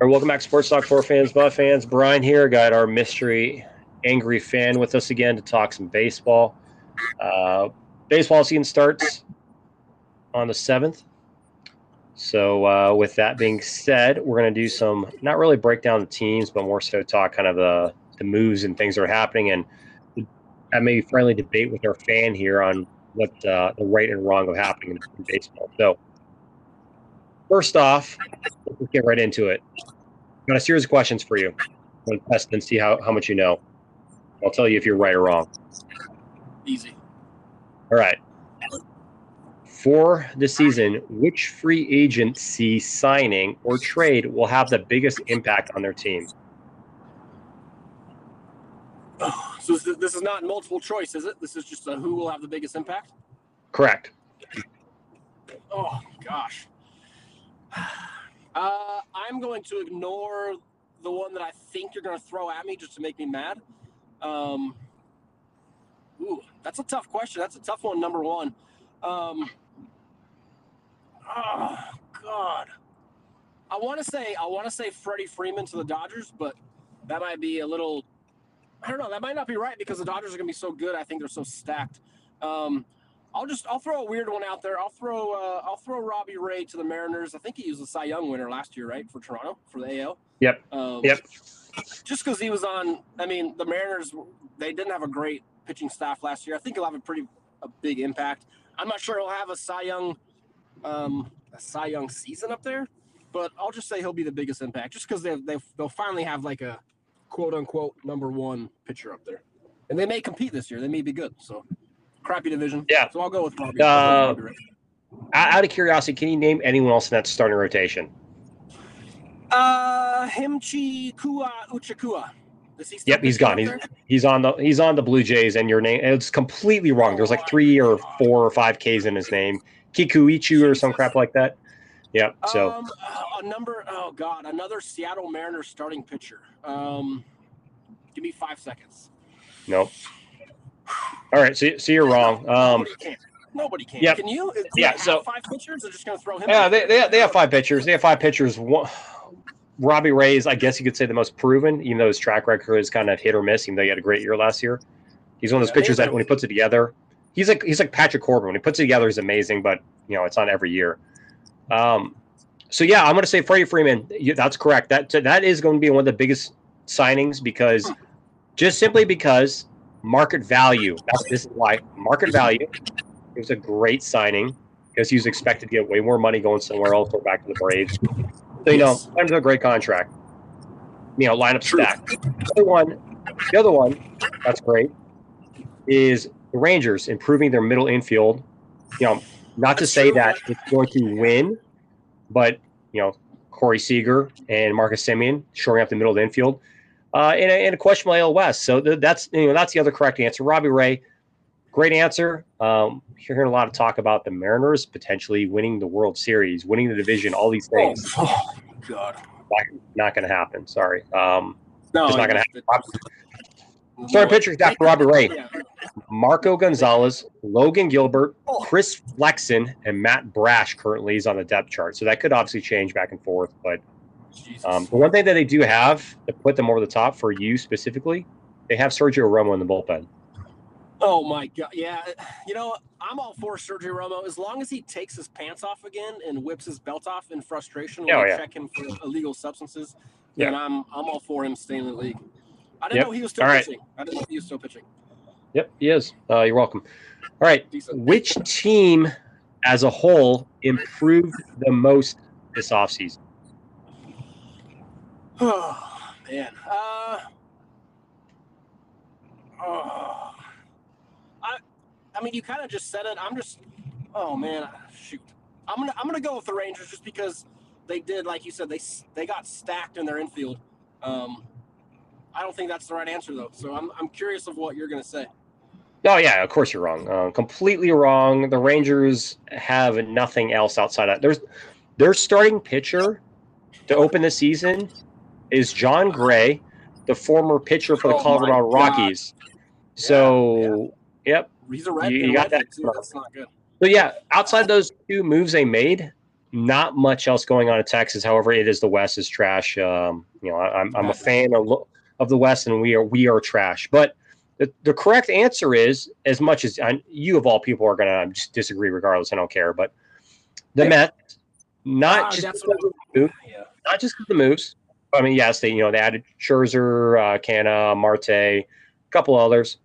Welcome back, Sports Talk for fans, Buff fans. Brian here, got our mystery angry fan with us again to talk some baseball. Uh, baseball season starts on the seventh. So, uh, with that being said, we're going to do some not really break down the teams, but more so talk kind of the the moves and things that are happening, and have maybe friendly debate with our fan here on what uh, the right and wrong of happening in, baseball. So, first off, let's get right into it. I've got a series of questions for you. I'm going to test and see how, how much you know. I'll tell you if you're right or wrong. Easy. All right. For the season, which free agency signing or trade will have the biggest impact on their team? So this is not multiple choice, is it? This is just who will have the biggest impact. Correct. Oh gosh. Uh, I'm going to ignore the one that I think you're going to throw at me just to make me mad. Um, ooh, that's a tough question. That's a tough one. Number one. Um, oh God. I want to say I want to say Freddie Freeman to the Dodgers, but that might be a little. I don't know. That might not be right because the Dodgers are going to be so good. I think they're so stacked. Um, I'll just I'll throw a weird one out there. I'll throw uh, I'll throw Robbie Ray to the Mariners. I think he was a Cy Young winner last year, right, for Toronto for the AL. Yep. Um, Yep. Just because he was on, I mean, the Mariners they didn't have a great pitching staff last year. I think he'll have a pretty a big impact. I'm not sure he'll have a Cy Young, um, a Cy Young season up there, but I'll just say he'll be the biggest impact, just because they they they'll finally have like a quote unquote number one pitcher up there, and they may compete this year. They may be good. So crappy division. Yeah. So I'll go with Robbie. Uh, I'll go with Robbie Ray. Out of curiosity, can you name anyone else in that starting rotation? Uh, Himchi Kua Uchakua. He Yep, he's gone. He's he's on the he's on the Blue Jays, and your name it's completely wrong. There's like three or four or five K's in his name, Kikuichu or some crap like that. Yep. So um, a number. Oh God, another Seattle Mariners starting pitcher. Um, give me five seconds. nope. All right, so, so you're wrong. Um, Nobody can. Nobody can. Can you? Do Yeah, have so- five pitchers. They're just going to throw him. yeah, they, they, they have five pitchers. They have five pitchers. One, Robbie Ray is, I guess you could say, the most proven, even though his track record is kind of hit or miss. Even though he had a great year last year, he's one of those Yeah, pitchers that when he puts it together, he's like he's like Patrick Corbin. When he puts it together, he's amazing. But you know, it's not every year. Um, so yeah, I'm going to say Freddie Freeman. That's correct. That that is going to be one of the biggest signings because just simply because market value. That's this is why market value. It was a great signing because he was expected to get way more money going somewhere else or back to the Braves. So you know, Yes. times a great contract. You know, lineup True. stacked. The other one, the other one, that's great, is the Rangers improving their middle infield. You know, not to say that it's going to win, but you know, Corey Seager and Marcus Semien shoring up the middle of the infield, uh, in a, in a questionable AL West. So th- that's you know that's the other correct answer. Robbie Ray, great answer. Um, you're hearing a lot of talk about the Mariners potentially winning the World Series, winning the division, all these Oh, things. oh, God. Not going to happen. Sorry. Um, No, Just not gonna it- starting pitchers after Robbie Ray, Marco Gonzalez, Logan Gilbert, Oh. Chris Flexen, and Matt Brash currently is on the depth chart. So that could obviously change back and forth. But um, the one thing that they do have to put them over the top for you specifically, they have Sergio Romo in the bullpen. Oh my god, yeah. You know, I'm all for Sergio Romo as long as he takes his pants off again and whips his belt off in frustration when Oh, yeah. check him for illegal substances. Yeah. Then I'm I'm all for him staying in the league. I didn't Yep. know he was still All right. pitching. I didn't know he was still pitching. Yep, he is. Uh, you're welcome. All right. Decent. Which team as a whole improved the most this offseason? Oh man. Uh, oh, I I mean you kind of just said it. I'm just oh man, shoot. I'm gonna I'm gonna go with the Rangers just because they did like you said they they got stacked in their infield. Um, I don't think that's the right answer though. So I'm I'm curious of what you're gonna say. Oh yeah, of course you're wrong. Uh, completely wrong. The Rangers have nothing else outside of there's their starting pitcher to open the season is Jon Gray, the former pitcher for the Oh Colorado. Rockies. So Yep. He's a red. You- you got that. Too. That's not good. So yeah, outside those two moves they made, not much else going on in Texas. However, it is the West is trash. Um, you know, I, I'm I'm a fan of, of the West, and we are we are trash. But the, the correct answer is, as much as I, you of all people are going to just disagree, regardless, I don't care. But the Yeah. Mets, not Ah, just because what- the move, Yeah. not just because the moves. I mean, yes, they you know they added Scherzer, uh, Canha, Marte, a couple others.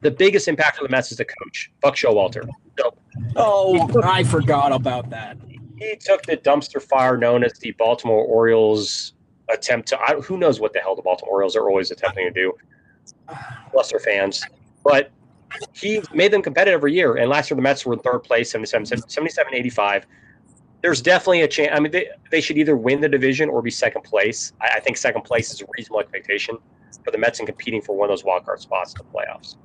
The biggest impact on the Mets is the coach, Buck Showalter. So Oh, I forgot about that. he took the dumpster fire known as the Baltimore Orioles attempt to. I, who knows what the hell the Baltimore Orioles are always attempting to do. Bless their fans, but he made them competitive every year. And last year the Mets were in third place, 77, 77 85. There's definitely a chance. I mean, they, they should either win the division or be second place. I, I think second place is a reasonable expectation for the Mets in competing for one of those wild card spots in the playoffs.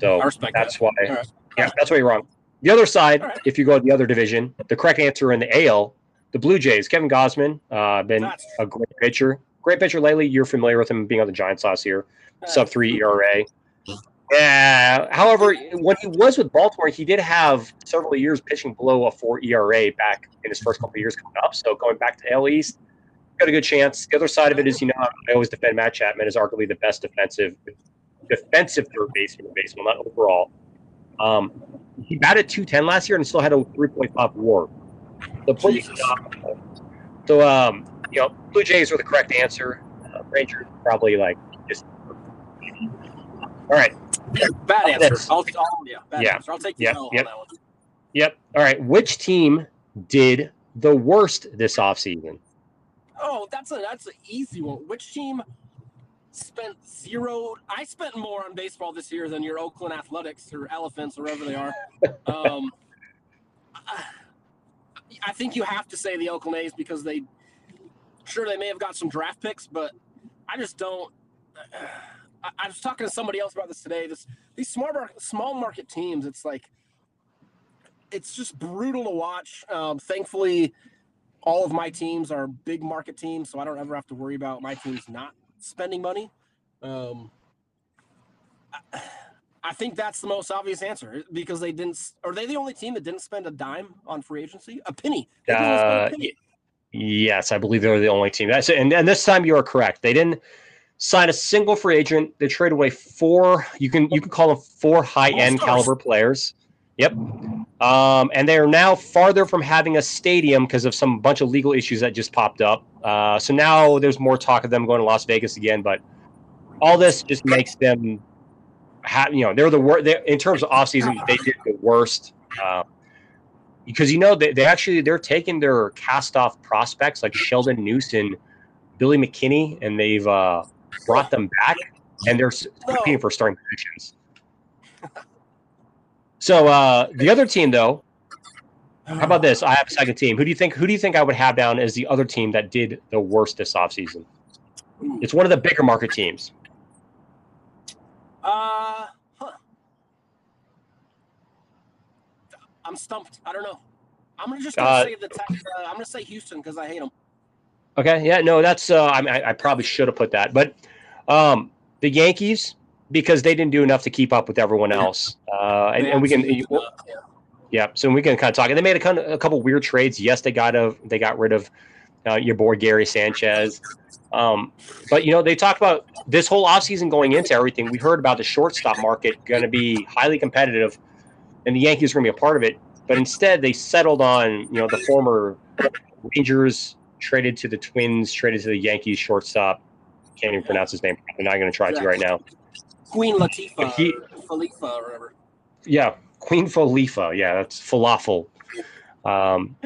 So that's that. why right. yeah, that's why you're wrong. The other side, right. if you go to the other division, the correct answer in the AL, the Blue Jays, Kevin Gausman, uh, been That's- a great pitcher. Great pitcher lately. You're familiar with him being on the Giants last year, sub three ERA. Yeah. However, when he was with Baltimore, he did have several years pitching below a four ERA back in his first couple of years coming up. So going back to AL East, got a good chance. The other side of it is, you know, I always defend Matt Chapman as arguably the best defensive defensive third baseman in baseball, not overall. Um, he batted 210 last year and still had a 3.5 WAR. The Jesus. So, um, you know, Blue Jays were the correct answer. Uh, Rangers probably like just. All right. Bad answer. I'll, I'll, yeah, bad Yeah. answer. I'll take the Yeah, L on yep. that one. Yep. All right. Which team did the worst this offseason? Oh, that's a that's an easy one. Which team spent zero? I spent more on baseball this year than your Oakland Athletics or Elephants or wherever they are. Um, I- I think you have to say the Oakland A's because they, sure, they may have got some draft picks, but I just don't. I, I was talking to somebody else about this today. This these small market, small market teams, it's like, it's just brutal to watch. Um, thankfully, all of my teams are big market teams, so I don't ever have to worry about my teams not spending money. Um, I, I think that's the most obvious answer because they didn't. Are they the only team that didn't spend a dime on free agency? A penny. They a Uh, penny. Yes, I believe they're the only team. That's and, and this time you are correct. They didn't sign a single free agent. They traded away four. You can you can call them four high end caliber players. Yep. Um, and they are now farther from having a stadium because of some bunch of legal issues that just popped up. Uh, so now there's more talk of them going to Las Vegas again. But all this just makes them, you know, they're the worst. In terms of offseason, they did the worst. Um, because you know they, they actually they're taking their cast off prospects like Sheldon Newson, Billy McKinney, and they've uh, brought them back, and they're competing for starting positions. So uh, the other team, though, how about this? I have a second team. Who do you think? Who do you think I would have down as the other team that did the worst this offseason? It's one of the bigger market teams. Uh, huh. I'm stumped. I don't know. I'm gonna just gonna Uh, say the. Tex- uh, I'm gonna say Houston because I hate them. Okay, yeah, no, that's uh, I, I, I probably should have put that, but um, the Yankees because they didn't do enough to keep up with everyone else, uh, and, and we can, yeah. yeah, so we can kind of talk. And they made a, kind of, a couple weird trades. Yes, they got a, they got rid of uh, your boy Gary Sanchez, um, but you know they talked about this whole offseason going into everything. We heard about the shortstop market going to be highly competitive, and the Yankees were going to be a part of it. But instead, they settled on you know the former Rangers traded to the Twins, traded to the Yankees shortstop. Can't even pronounce his name. I'm not going to try to right now. Queen Latifah, He- or Khalifa, or whatever. Yeah, Queen Falifa. Yeah, that's falafel. Um,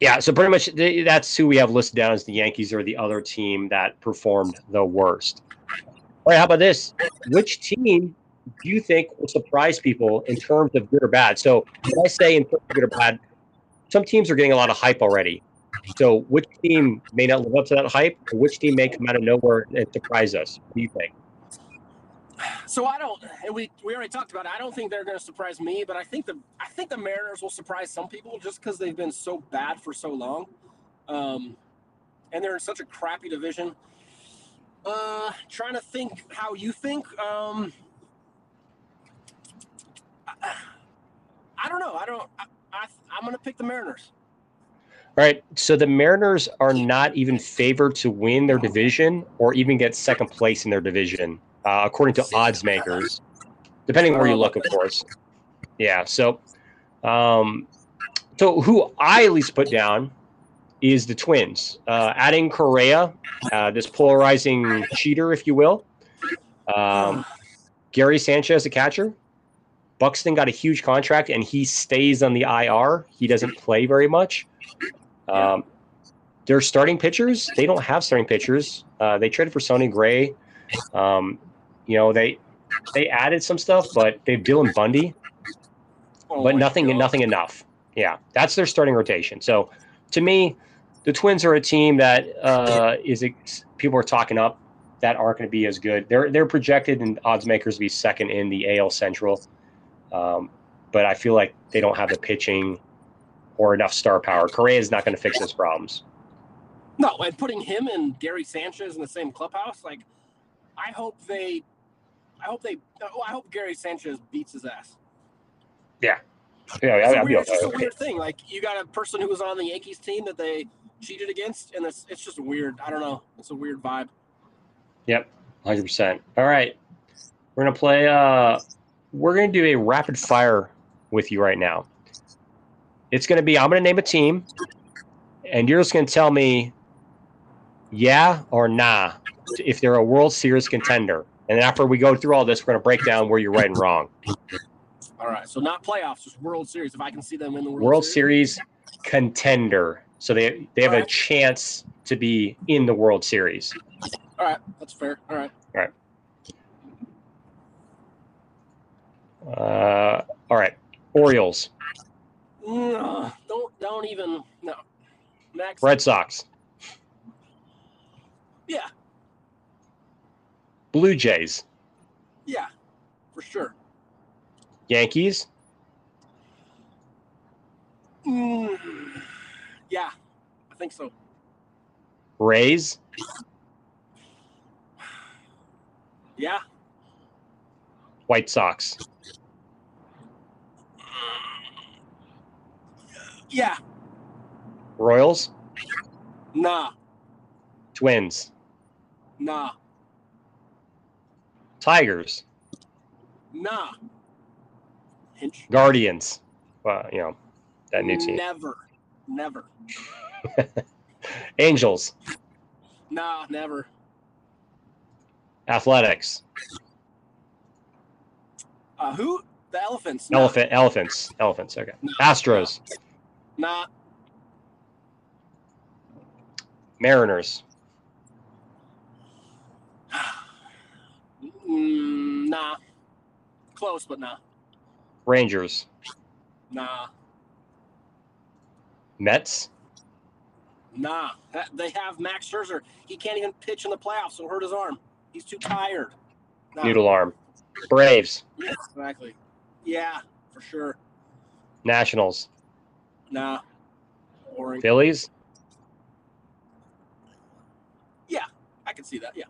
yeah, so pretty much th- that's who we have listed down as the Yankees or the other team that performed the worst. All right, how about this? Which team do you think will surprise people in terms of good or bad? So when I say in terms of good or bad, some teams are getting a lot of hype already. So which team may not live up to that hype? Or which team may come out of nowhere and surprise us? What do you think? So I don't, and we we already talked about it. I don't think they're going to surprise me, but I think the I think the Mariners will surprise some people just because they've been so bad for so long, um, and they're in such a crappy division. Uh, trying to think how you think. Um, I, I don't know. I don't. I, I I'm gonna pick the Mariners. All right. So the Mariners are not even favored to win their division or even get second place in their division, uh, according to odds makers, depending where you look, of course. Yeah. So, um, so who I at least put down is the Twins. Uh, adding Correa, uh, this polarizing cheater, if you will. Um, Gary Sanchez, a catcher. Buxton got a huge contract and he stays on the IR. He doesn't play very much. Um, their starting pitchers, they don't have starting pitchers. Uh, they traded for Sonny Gray. Um, you know, they they added some stuff, but they have Dylan Bundy, Oh but nothing God. nothing enough. Yeah, that's their starting rotation. So to me, the Twins are a team that uh, is people are talking up that aren't going to be as good. They're they're projected in odds makers to be second in the AL Central, um, but I feel like they don't have the pitching or enough star power. Correa is not going to fix those problems. No, and putting him and Gary Sanchez in the same clubhouse, like, I hope they, I hope they, oh, I hope Gary Sanchez beats his ass. Yeah, It's, yeah, a weird, it's just a weird thing. Like, you got a person who was on the Yankees team that they cheated against, and it's it's just weird. I don't know. It's a weird vibe. Yep, hundred percent. All right, we're gonna play. Uh, we're gonna do a rapid fire with you right now. It's gonna be. I'm gonna name a team, and you're just gonna tell me, yeah or nah, if they're a World Series contender. And then after we go through all this, we're gonna break down where you're right and wrong. All right, so not playoffs, just World Series. If I can see them in the World, World Series contender, so they they have a chance to be in the World Series. All right, that's fair. All right. Uh, all right, Orioles, No, don't don't even no. Next. Red Sox, Yeah, Blue Jays, yeah, for sure. Yankees, Mm, yeah, I think so. Rays, Yeah. White Sox, Yeah. Royals, Nah. Twins, Nah. Tigers, Nah. Hinch. Guardians. Well, you know that new team. Never. Never. Angels, Nah. Never. Athletics, Uh, who? The elephants. Nah. Elephant, Elephants, Elephants. Okay, No. Astros, Nah. Mariners, Mm, nah. Close, but nah. Rangers, Nah. Mets, Nah. That- They have Max Scherzer. He can't even pitch in the playoffs. So hurt his arm. He's too tired. Nah. Noodle Arm, Braves, Yeah, exactly. Yeah, for sure. Nationals, Nah. Boring. Phillies, Yeah, I can see that. Yeah.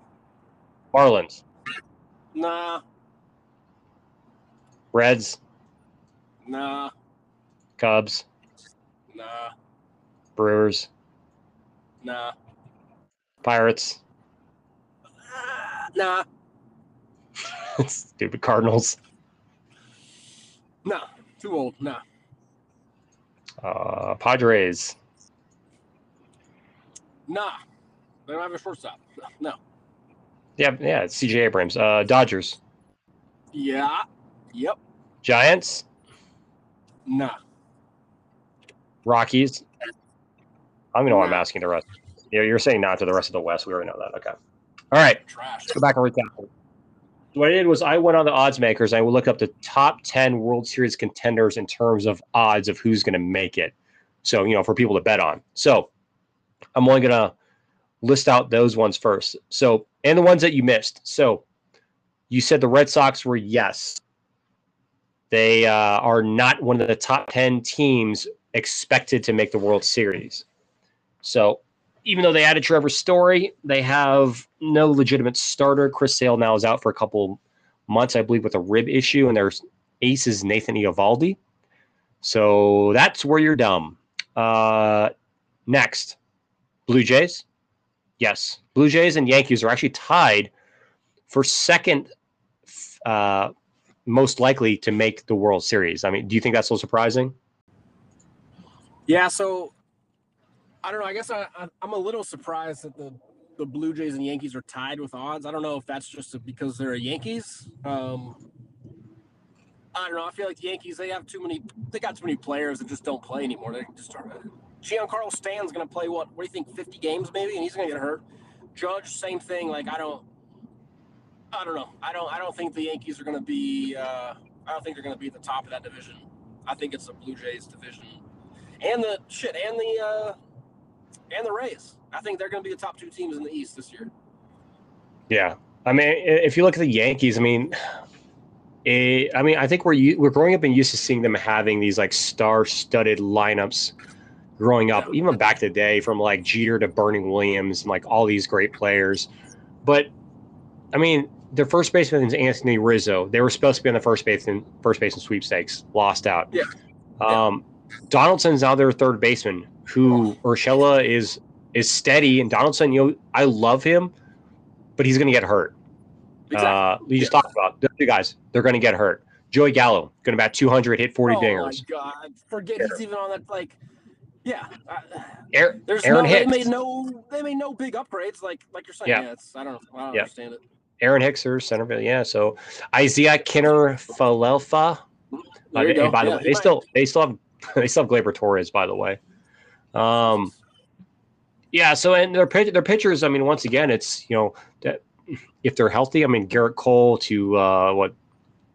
Marlins, Nah. Reds, Nah. Cubs, Nah. Brewers, Nah. Pirates, Ah, Nah. stupid Cardinals, Nah. Too old. Nah. uh, Padres, Nah. They don't have a shortstop. No. Yeah, yeah, it's CJ Abrams, uh, Dodgers, Yeah. Yep. Giants, Nah. Rockies. I don't even know why I'm asking the rest. Yeah, you're saying not to the rest of the West. We already know that. Okay. All right. Trash. Let's go back and recap. What I did was I went on the odds makers. I looked up the top 10 World Series contenders in terms of odds of who's going to make it. So, you know, for people to bet on. So I'm only going to list out those ones first. So, and the ones that you missed. So you said the Red Sox were yes. They uh, are not one of the top 10 teams expected to make the World Series. So even though they added Trevor Story, they have no legitimate starter. Chris Sale now is out for a couple months, I believe, with a rib issue, and their ace is Nathan Eovaldi. So that's where you're dumb. Uh, next, Blue Jays. Yes, Blue Jays and Yankees are actually tied for second uh, most likely to make the World Series. I mean, do you think that's so surprising? Yeah. So I don't know. I guess I, I, am a little surprised that the the Blue Jays and Yankees are tied with odds. I don't know if that's just because they're Yankees. Um, I don't know. I feel like the Yankees they have too many. They got too many players that just don't play anymore. They just start. Giancarlo Stan's going to play what? What do you think? 50 games maybe, and he's going to get hurt. Judge, same thing. Like I don't. I don't know. I don't. I don't think the Yankees are going to be. Uh, I don't think they're going to be at the top of that division. I think it's the Blue Jays division, and the shit, and the uh, and the Rays. I think they're going to be the top two teams in the East this year. Yeah, I mean, if you look at the Yankees, I mean, it, I mean, I think we're we're growing up and used to seeing them having these like star-studded lineups. Growing up, even back to the day, from like Jeter to Bernie Williams, and like all these great players. But I mean, their first baseman is Anthony Rizzo. They were supposed to be on the first base in first base in sweepstakes, lost out. Yeah. Um, Donaldson's now their third baseman, who Urshela is is steady, and Donaldson, you know, I love him, but he's going to get hurt. Exactly. Uh, we just talked about the two guys; they're going to get hurt. Joey Gallo going to bat 200, hit 40 oh dingers. Oh my god! Forget yeah. he's even on that. Like, yeah. Uh, Aaron, there's Aaron no, Hicks. They made no. They made no big upgrades. Like, like you're saying. Yeah. yeah I don't. I don't yeah. understand it. Aaron Hicks or Centerville, Yeah. So Isiah Kiner Falefa. Uh, and by the yeah, way, they still they still have they still have Gleyber Torres. By the way. Um. Yeah. So and their their pitchers. I mean, once again, it's you know that if they're healthy. I mean, Gerrit Cole to uh, what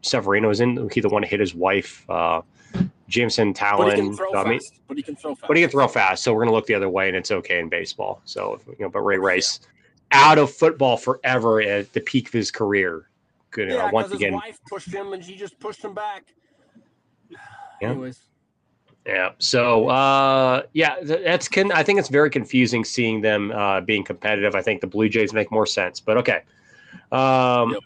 Severino is in. He the one to hit his wife. Uh, Jameson Taillon. I mean, but he can throw fast. But he can throw fast. So we're gonna look the other way, and it's okay in baseball. So you know, but Ray Rice out of football forever at the peak of his career. Good. Yeah, uh, once again, his wife pushed him, and she just pushed him back. Yeah. Anyways. Yeah. So, uh, yeah, that's can. I think it's very confusing seeing them uh, being competitive. I think the Blue Jays make more sense, but okay. Um, yep.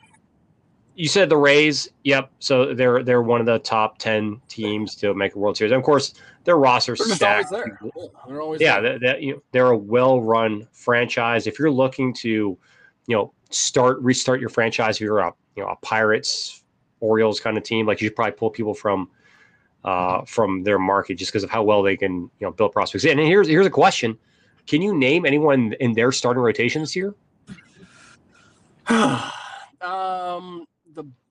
You said the Rays. Yep. So they're they're one of the top ten teams to make a World Series. And of course, their roster stacked. There. They're always yeah, there. They're, you know, they're a well-run franchise. If you're looking to, you know, start restart your franchise, if you're a you know a Pirates, Orioles kind of team, like you should probably pull people from uh, from their market just because of how well they can you know build prospects. And here's here's a question: Can you name anyone in their starting rotation this year? um,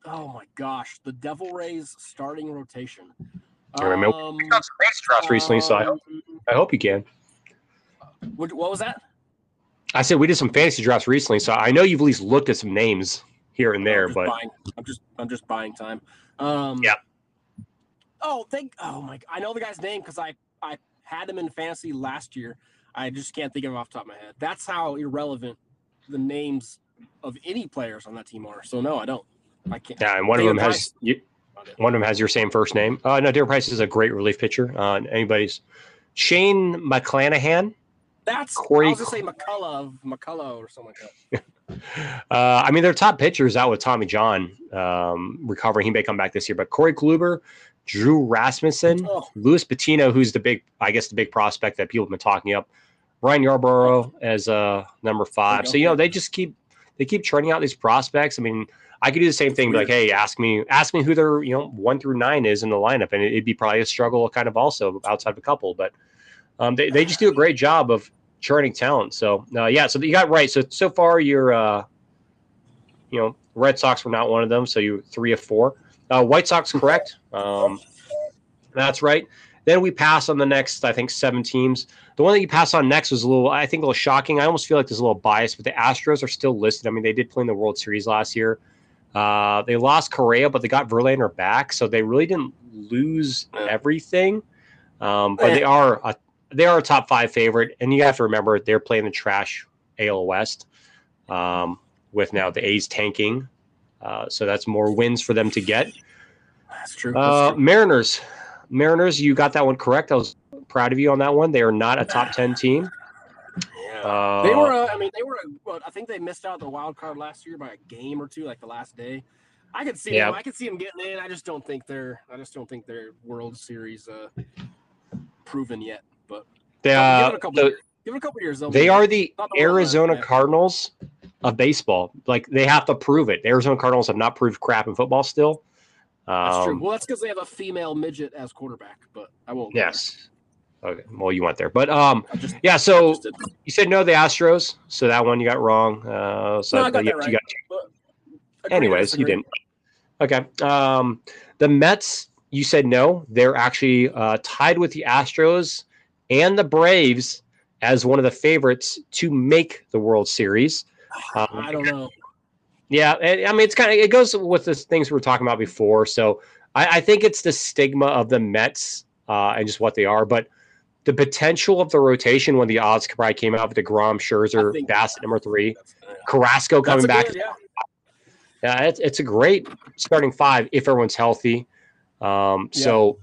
oh my gosh, the Devil Rays starting rotation. I remember um, we got some race drafts recently, so I hope, um, I hope you can. What, what was that? I said we did some fantasy drafts recently, so I know you've at least looked at some names here and there. I'm but buying, I'm just I'm just buying time. Um, yeah. Oh, thank. Oh my! I know the guy's name because I I had him in fantasy last year. I just can't think of him off the top of my head. That's how irrelevant the names of any players on that team are. So no, I don't. I can't. Yeah, and one David of them Price. has you, one of them has your same first name. Uh, no, David Price is a great relief pitcher. Uh, anybody's Shane McClanahan. That's Corey. I was gonna say McCullough, McCullough, or something like that. uh, I mean, their top pitchers out with Tommy John um, recovering. He may come back this year, but Corey Kluber, Drew Rasmussen, oh. Luis Patino, who's the big, I guess, the big prospect that people have been talking up. Ryan Yarbrough as uh, number five. So you know they just keep they keep churning out these prospects. I mean, I could do the same thing, like, hey, ask me ask me who their you know one through nine is in the lineup, and it'd be probably a struggle, kind of also outside of a couple, but um, they they just do a great job of churning talent. So uh, yeah, so you got right. So so far you're uh, you know Red Sox were not one of them, so you three of four. Uh, White Sox correct. Um, that's right. Then we pass on the next, I think, seven teams. The one that you pass on next was a little, I think, a little shocking. I almost feel like there's a little bias, but the Astros are still listed. I mean, they did play in the World Series last year. Uh, they lost Correa, but they got Verlander back, so they really didn't lose everything. Um, but they are a they are a top five favorite, and you have to remember they're playing the trash AL West um, with now the A's tanking. Uh, so that's more wins for them to get. That's true. Uh, that's true. Mariners, Mariners, you got that one correct. I was proud of you on that one. They are not a top ten team. Yeah. Uh, they were. Uh, I mean, they were. Well, I think they missed out the wild card last year by a game or two, like the last day. I could see Yeah. them. I could see them getting in. I just don't think they're. I just don't think they're World Series uh, proven yet. But They, give uh, it a couple. the- years. Give it a couple years. they'll they be- are the the Arizona left, yeah. Cardinals of baseball. Like they have to prove it. The Arizona Cardinals have not proved crap in football still. That's true. Um, Well, that's because they have a female midget as quarterback. But I won't. yes. Okay. Well, you went there, but um, just, yeah. So you said no, the Astros. So that one you got wrong. Uh, so No, I got you, that you got Anyways, you didn't. Okay. Um, the Mets, you said no. They're actually uh, tied with the Astros and the Braves as one of the favorites to make the World Series. Um, I don't know. yeah, and- I mean it's kind of it goes with the things we were talking about before. So I, I think it's the stigma of the Mets uh, and just what they are, but the potential of the rotation when the odds probably came out with deGrom, I Scherzer, think- Bassitt number three, Carrasco coming back. good- yeah. Yeah, it's, it's a great starting five if everyone's healthy. Um, Yeah. So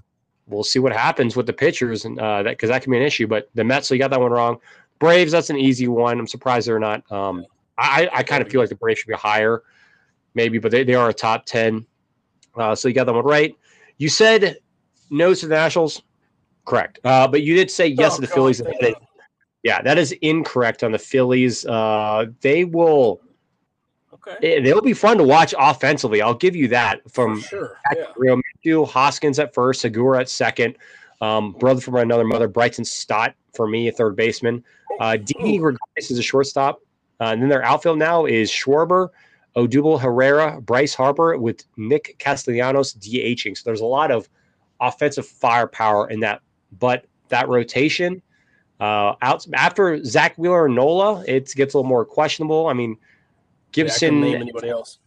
we'll see what happens with the pitchers, and uh, that because that can be an issue. But the Mets, so you got that one wrong. Braves, that's an easy one. I'm surprised they're not. Um, I I kind of feel like the Braves should be higher, maybe, but they, they are a top ten. Uh, so you got that one right. You said no to the Nationals, correct? Uh, but you did say yes Oh, to the God, Phillies. yeah, that is incorrect on the Phillies. Uh, they will. Okay. eh, They'll be fun to watch offensively. I'll give you that. From For sure. Yeah. Real Matthew Hoskins at first, Segura at second, um, brother from another mother, Bryson Stott for me, a third baseman. Uh, Didi Gregorius is a shortstop. Uh, and then their outfield now is Schwarber, Odubel Herrera, Bryce Harper with Nick Castellanos DHing. So there's a lot of offensive firepower in that. But that rotation, uh, out after Zack Wheeler and Nola, it gets a little more questionable. I mean, Yeah, Gibson, name anybody else.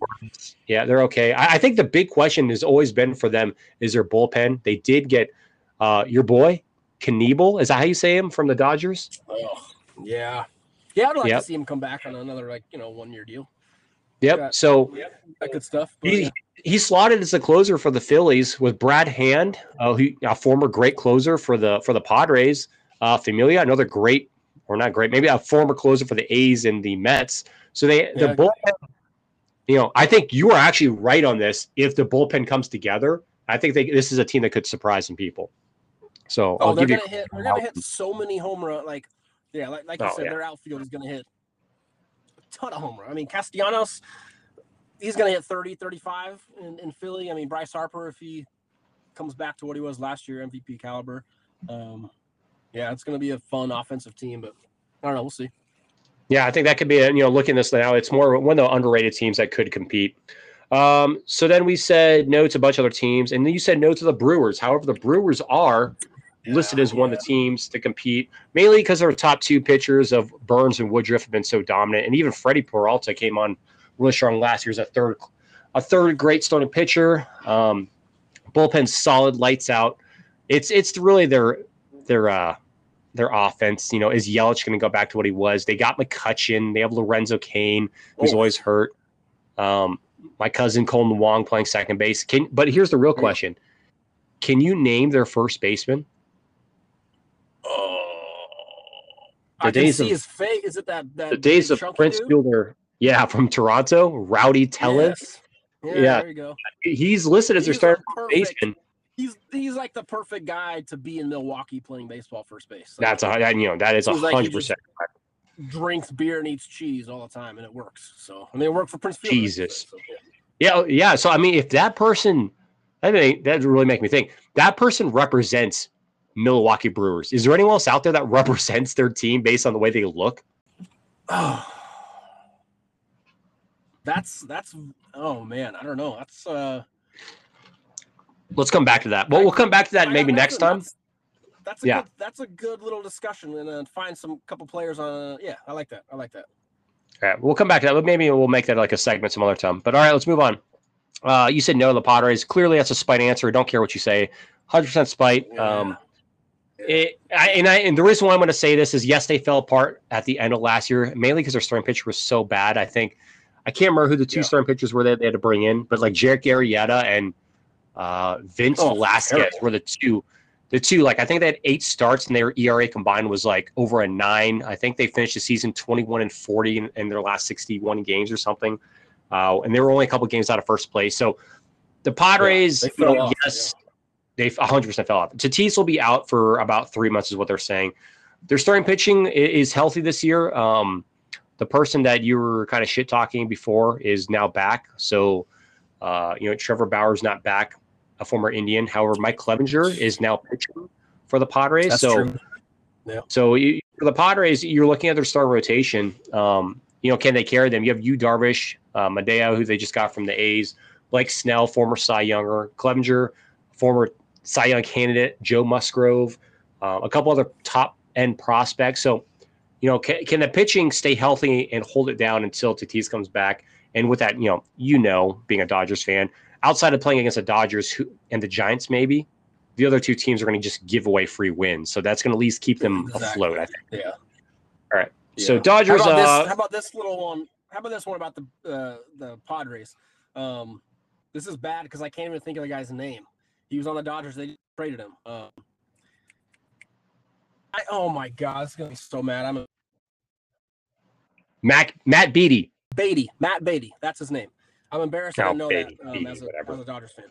yeah, they're okay. I, I think the big question has always been for them is their bullpen. They did get uh, your boy Knievel. Is that how you say him from the Dodgers? Oh, yeah. Yeah, I'd like Yep. to see him come back on another like you know one year deal. Yep. So That good stuff. He yeah. he slotted as a closer for the Phillies with Brad Hand, uh, who a former great closer for the for the Padres. Uh, Familia, another great or not great, maybe a former closer for the A's and the Mets. So they the Yeah. bullpen. You know, I think you are actually right on this. If the bullpen comes together, I think they, this is a team that could surprise some people. So Oh, I'll they're give you gonna hit. They're gonna hit so many home run. Like, yeah, like, like you Oh, said, yeah. their outfield is gonna hit ton of home run. I mean, Castellanos, he's gonna hit 30, 35 in, in Philly. I mean, Bryce Harper, if he comes back to what he was last year, MVP caliber. Um, yeah, it's gonna be a fun offensive team, but I don't know. We'll see. Yeah, I think that could be, a, you know, looking this now, it's more one of the underrated teams that could compete. Um, so then we said no to a bunch of other teams, and then you said no to the Brewers. However, the Brewers are listed as one of the teams to compete, mainly because their top two pitchers of Burnes and Woodruff have been so dominant, and even Freddie Peralta came on really strong last year as a third, a third great starting pitcher. Um, bullpen solid, lights out. It's it's really their their uh, their offense. You know, is Yelich going to go back to what he was? They got McCutchen. They have Lorenzo Cain, who's Oh. always hurt. Um, my cousin Kolten Wong playing second base. Can but here's the real question: Can you name their first baseman? Oh, The I days of- his face. Is it that that The days of Prince dude? Fielder, yeah, from Toronto, Rowdy Tellez. Yes. Yeah, Yeah. there you go. He's listed as their He's starting baseman. He's he's like the perfect guy to be in Milwaukee playing baseball first base. Like, That's a that, you know that is a Seems like he hundred percent. drinks beer and eats cheese all the time, and it works. So I mean, it worked for Prince Fielder. Jesus. So, yeah. Yeah, oh, yeah. So I mean, if that person, I mean, that really make me think. That person represents Milwaukee Brewers. Is there anyone else out there that represents their team based on the way they look? Oh, that's that's oh man, I don't know. That's uh, Let's come back to that. Well, we'll come back to that maybe next a- time. That's, that's a Yeah. good, that's a good little discussion, and then find some couple players on. Uh, yeah, I like that. I like that. All right, we'll come back to that. But maybe we'll make that like a segment some other time. But all right, let's move on. Uh, you said no to the Padres. Clearly, that's a spite answer. Don't care what you say. Hundred percent spite. Um, It, I, and I and the reason why I'm going to say this is yes, they fell apart at the end of last year, mainly because their starting pitcher was so bad. I think I can't remember who the two Yeah. starting pitchers were that they had to bring in, but like Jarek Arrieta and uh, Vince Oh, Velasquez terrible. were the two. The two, like I think they had eight starts and their ERA combined was like over a nine. I think they finished the season 21 and 40 in, in their last 61 games or something. uh, and they were only a couple games out of first place. So the Padres, Yeah, you know, off, yes, they 100% fell off. Tatis will be out for about three months, is what they're saying. Their starting pitching is healthy this year. Um, the person that you were kind of shit talking before is now back. So, uh, you know, Trevor Bauer's not back, a former Indian. However, Mike Clevinger is now pitching for the Padres. That's so, true. so you, for the Padres, you're looking at their star rotation. Um, you know, can they carry them? You have you Darvish, uh, Medea, who they just got from the A's, Blake Snell, former Cy Younger, Clevinger, former Cy Young candidate, Joe Musgrove, uh, a couple other top end prospects. So, you know, can, can the pitching stay healthy and hold it down until Tatis comes back? And with that, you know, you know, being a Dodgers fan, outside of playing against the Dodgers who, and the Giants, maybe the other two teams are going to just give away free wins. So that's going to at least keep them Exactly. afloat. I think. Yeah. All right. So Dodgers. How about, uh, this, how about this little one? How about this one about the uh, the Padres? Um, this is bad because I can't even think of the guy's name. He was on the Dodgers. They traded him. Um, I, oh my god, is gonna be so mad. I'm a Mac Matt Beaty. Beaty, Matt Beaty. That's his name. I'm embarrassed I Oh, didn't know Beaty, that um, Beaty, as, a, as a Dodgers fan.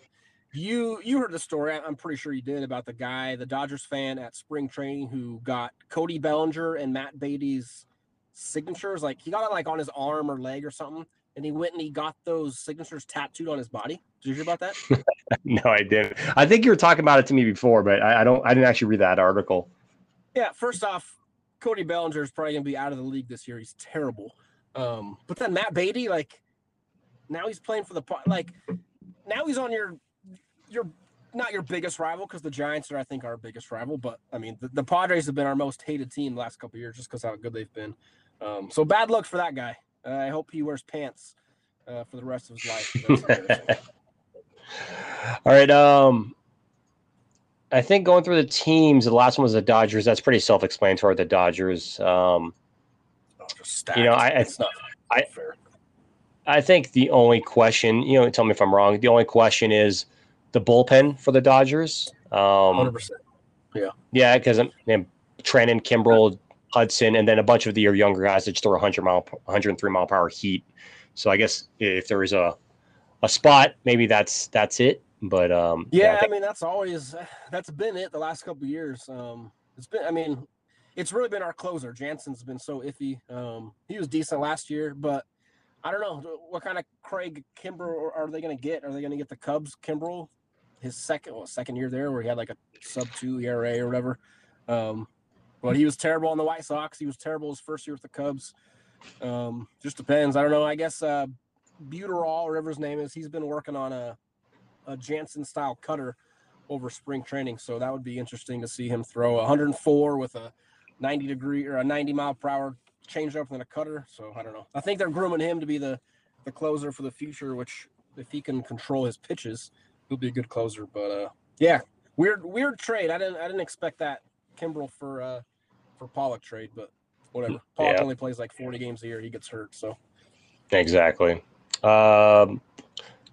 You you heard the story. I'm pretty sure you did about the guy, the Dodgers fan at spring training who got Cody Bellinger and Matt Beaty's signatures. Like he got it like on his arm or leg or something, and he went and he got those signatures tattooed on his body. Did you hear about that? No, I didn't. I think you were talking about it to me before, but I, I don't. I didn't actually read that article. Yeah, first off, Cody Bellinger is probably gonna be out of the league this year. He's terrible. Um, but then Matt Beaty, like, now he's playing for the like, now he's on your your not your biggest rival because the Giants are, I think, our biggest rival. But I mean, the, the Padres have been our most hated team the last couple of years just because how good they've been. Um, so bad luck for that guy. Uh, I hope he wears pants uh, for the rest of his life. All right. Um, I think going through the teams, the last one was the Dodgers. That's pretty self-explanatory. The Dodgers. Um, You know. I- I- it's not I- fair. I think the only question, you know, tell me if I'm wrong. The only question is the bullpen for the Dodgers. Um, percent. yeah, because I'm Treinen, Kimbrel, Hudson, and then a bunch of the younger guys that just throw 100 mile, 103 mile per hour heat. So I guess if there is a a spot, maybe that's that's it. But um, Yeah, I I, think- mean that's always that's been it the last couple years. Um, it's been, I mean, it's really been our closer. Jansen's been so iffy. Um, he was decent last year, but I don't know what kind of Craig Kimbrel are they going to get. Are they going to get the Cubs Kimbrel, his second well, second year there, where he had like a sub two ERA or whatever. Um, but he was terrible on the White Sox. He was terrible his first year with the Cubs. Um, just depends. I don't know. I guess uh, Buterol, or whatever his name is, he's been working on a a Jansen style cutter over spring training. So that would be interesting to see him throw 104 with a 90 degree or a 90 mile per hour change up and a cutter. So I don't know. I think they're grooming him to be the the closer for the future, which if he can control his pitches, he'll be a good closer. But uh yeah, weird weird trade. I didn't I didn't expect that Kimbrel for uh for Pollock trade, but whatever. Pollock Yeah. only plays like 40 games a year. He gets hurt. So Exactly. Um,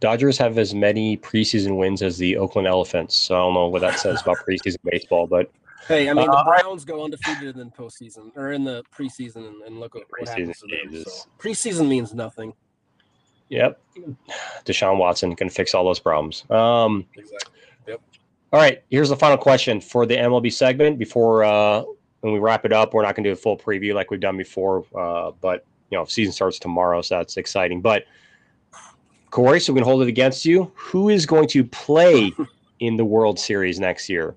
Dodgers have as many preseason wins as the Oakland Elephants. So I don't know what that says about preseason baseball, but Hey, I mean, Uh, the Browns go undefeated in the postseason or in the preseason, and, and look at what happens to them. Preseason So, preseason means nothing. yep, Deshaun Watson can fix all those problems. Um, Exactly. all right, here's the final question for the MLB segment. Before uh, when we wrap it up, we're not going to do a full preview like we've done before, uh, but you know, season starts tomorrow, so that's exciting. But Corey, so we can hold it against you. Who is going to play in the World Series next year?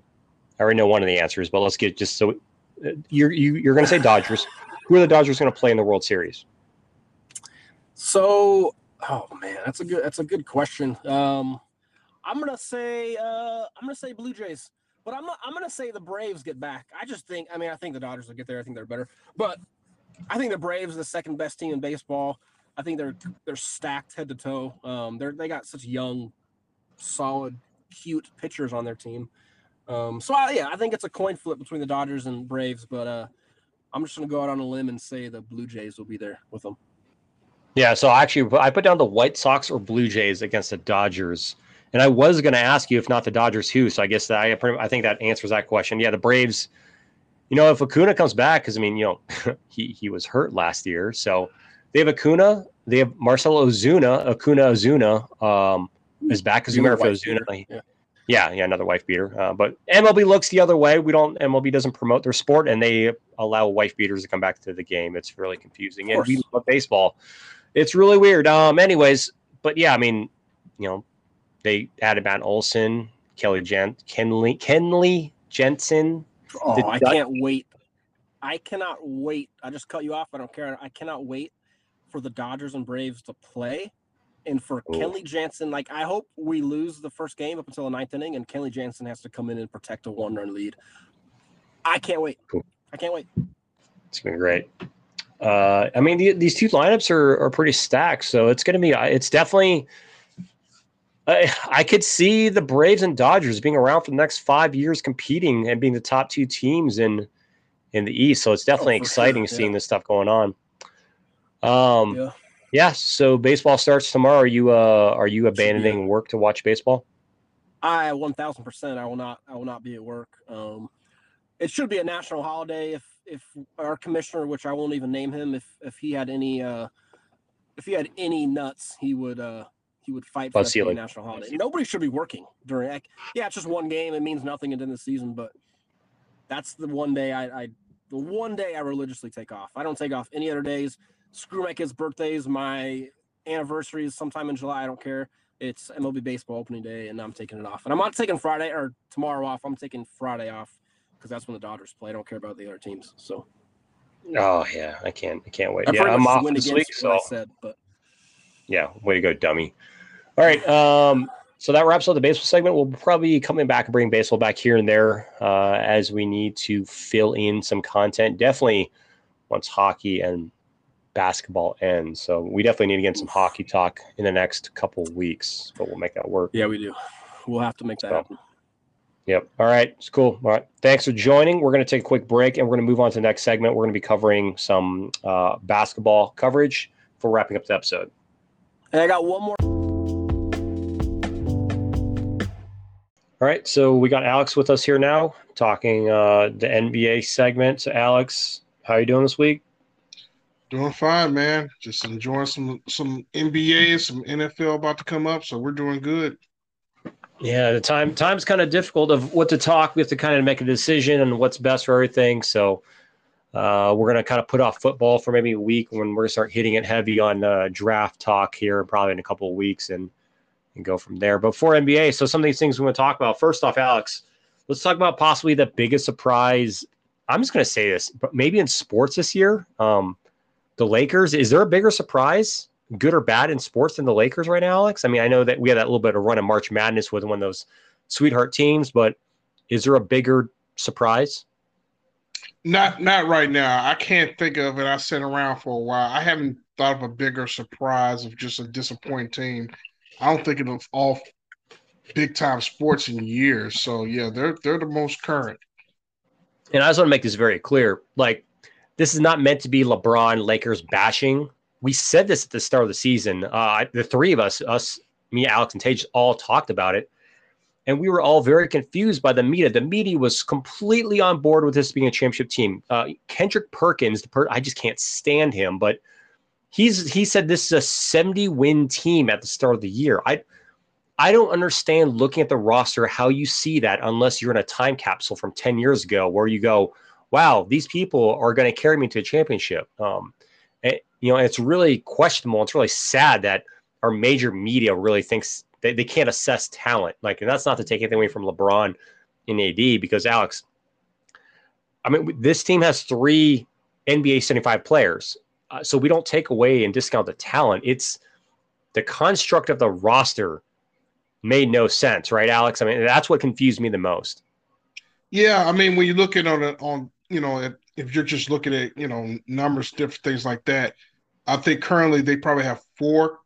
I already know one of the answers, but let's get just so uh, you're you, you're going to say Dodgers. Who are the Dodgers going to play in the World Series? So, oh man, that's a good that's a good question. Um, I'm gonna say uh, I'm gonna say Blue Jays, but I'm not, I'm gonna say the Braves get back. I just think I mean I think the Dodgers will get there. I think they're better, but I think the Braves are the second best team in baseball. I think they're they're stacked head to toe. Um, they're they got such young, solid, cute pitchers on their team. Um, so I, yeah, I think it's a coin flip between the Dodgers and Braves, but uh, I'm just gonna go out on a limb and say the Blue Jays will be there with them. Yeah, so actually, I put down the White Sox or Blue Jays against the Dodgers, and I was going to ask you if not the Dodgers, who. So I guess that I, I think that answers that question. Yeah, the Braves. You know, if Acuna comes back, because I mean, you know, he he was hurt last year, so they have Acuna, they have Marcell Ozuna, Acuna Ozuna, um, is back as you remember Ozuna. Yeah. yeah, yeah, another wife beater. Uh, but MLB looks the other way. We don't. MLB doesn't promote their sport, and they allow wife beaters to come back to the game. It's really confusing. And we love baseball. It's really weird. Um, anyways, but yeah, I mean, you know, they added Matt Olson, Kelly Gent, Kenley, Kenley Jansen. Oh, I can't wait. I cannot wait. I just cut you off. I don't care. I cannot wait for the Dodgers and Braves to play. And for Ooh. Kenley Jansen, like I hope we lose the first game up until the ninth inning, and Kenley Jansen has to come in and protect a one-run lead. I can't wait. Cool. I can't wait. It's been great. Uh, I mean, the, these two lineups are are pretty stacked, so it's gonna be. It's definitely. I, I could see the Braves and Dodgers being around for the next five years, competing and being the top two teams in in the East. So it's definitely oh, exciting sure. seeing this stuff going on. Um, yeah. yeah. So baseball starts tomorrow. Are you uh are you abandoning work to watch baseball? I one thousand percent. I will not. I will not be at work. Um, it should be a national holiday if if our commissioner, which I won't even name him, if if he had any uh if he had any nuts, he would uh he would fight for a national holiday. Nobody should be working during. Yeah, it's just one game. It means nothing at the end of the season, but that's the one day I, I the one day I religiously take off. I don't take off any other days. Screw my kids' birthdays, my anniversaries sometime in July. I don't care. It's MLB baseball opening day, and I'm taking it off. And I'm not taking Friday or tomorrow off. I'm taking Friday off because that's when the Dodgers play. I don't care about the other teams. So. Oh yeah, I can't. I can't wait. I yeah, I'm off this week. So. Said, but. Yeah, way to go, dummy. All right. Um, so that wraps up the baseball segment. We'll probably be coming back and bring baseball back here and there uh, as we need to fill in some content. Definitely once hockey and basketball ends. So we definitely need to get some hockey talk in the next couple weeks, but we'll make that work. Yeah, we do. We'll have to make that so, happen. Yep. All right. It's cool. All right. Thanks for joining. We're going to take a quick break and we're going to move on to the next segment. We're going to be covering some uh, basketball coverage for wrapping up the episode. And I got one more. All right, so we got Alex with us here now, talking uh, the NBA segment. So, Alex, how are you doing this week? Doing fine, man. Just enjoying some some NBA, some NFL about to come up, so we're doing good. Yeah, the time time's kind of difficult of what to talk. We have to kind of make a decision on what's best for everything. So uh, we're gonna kind of put off football for maybe a week when we're gonna start hitting it heavy on uh, draft talk here, probably in a couple of weeks, and and go from there. But for NBA, so some of these things we want to talk about. First off, Alex, let's talk about possibly the biggest surprise. I'm just to say this, but maybe in sports this year, um, the Lakers. Is there a bigger surprise, good or bad, in sports than the Lakers right now, Alex? I mean, I know that we had that little bit of run of March Madness with one of those sweetheart teams, but is there a bigger surprise? Not not right now. I can't think of it. I sat around for a while. I haven't thought of a bigger surprise of just a disappointing team I don't think of all big time sports in years. So yeah, they're they're the most current. And I just want to make this very clear. Like, this is not meant to be LeBron Lakers bashing. We said this at the start of the season. Uh, the three of us, us, me, Alex, and Tage, all talked about it. And we were all very confused by the media. The media was completely on board with this being a championship team. Uh, Kendrick Perkins, the per- I just can't stand him, but – he's he said this is a 70 win team at the start of the year. I I don't understand looking at the roster how you see that unless you're in a time capsule from 10 years ago where you go, wow, these people are going to carry me to a championship. Um, you know, it's really questionable. It's really sad that our major media really thinks they, they can't assess talent. Like, and that's not to take anything away from LeBron in AD because Alex, I mean, this team has three NBA 75 players uh, so we don't take away and discount the talent. It's the construct of the roster made no sense, right, Alex? I mean, that's what confused me the most. Yeah, I mean, when you look at on it on you know if you're just looking at you know numbers, different things like that, I think currently they probably have four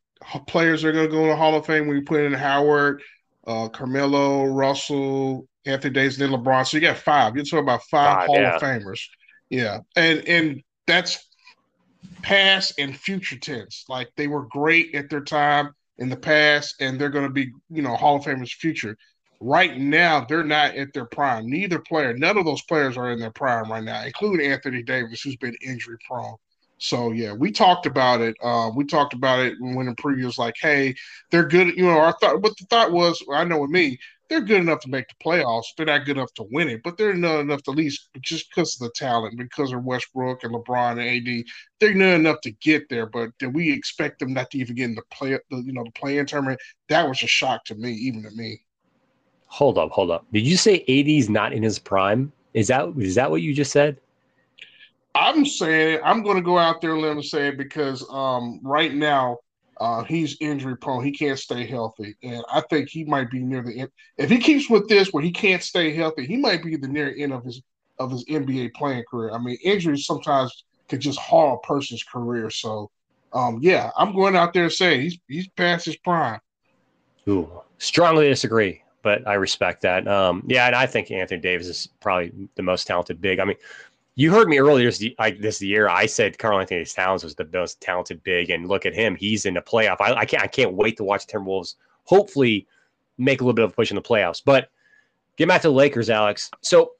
players that are going to go in the Hall of Fame. When you put in Howard, uh, Carmelo, Russell, Anthony Davis, then LeBron, so you got five. You're talking about five, five Hall yeah. of Famers. Yeah, and and that's past and future tense. Like they were great at their time in the past, and they're going to be, you know, Hall of Famers future. Right now, they're not at their prime. Neither player, none of those players are in their prime right now, including Anthony Davis, who's been injury prone. So yeah, we talked about it. Uh, we talked about it when in previews, like, hey, they're good. You know, our thought. What the thought was, I know with me, they're good enough to make the playoffs. They're not good enough to win it, but they're not enough to at least just because of the talent, because of Westbrook and LeBron and AD. They're not enough to get there. But did we expect them not to even get in the play, the, you know, the play-in tournament? That was a shock to me, even to me. Hold up, hold up. Did you say AD's not in his prime? Is that is that what you just said? I'm saying it. I'm going to go out there and let him say it because um, right now uh, he's injury prone. He can't stay healthy, and I think he might be near the end. If he keeps with this, where he can't stay healthy, he might be the near end of his of his NBA playing career. I mean, injuries sometimes could just halt a person's career. So, um, yeah, I'm going out there and saying he's he's past his prime. Ooh, strongly disagree, but I respect that. Um, yeah, and I think Anthony Davis is probably the most talented big. I mean, you heard me earlier this, like, this year. I said Karl-Anthony Towns was the most talented big, and look at him. He's in the playoff. I, I can't I can't wait to watch the Timberwolves. Hopefully, make a little bit of a push in the playoffs. But get back to the Lakers, Alex. So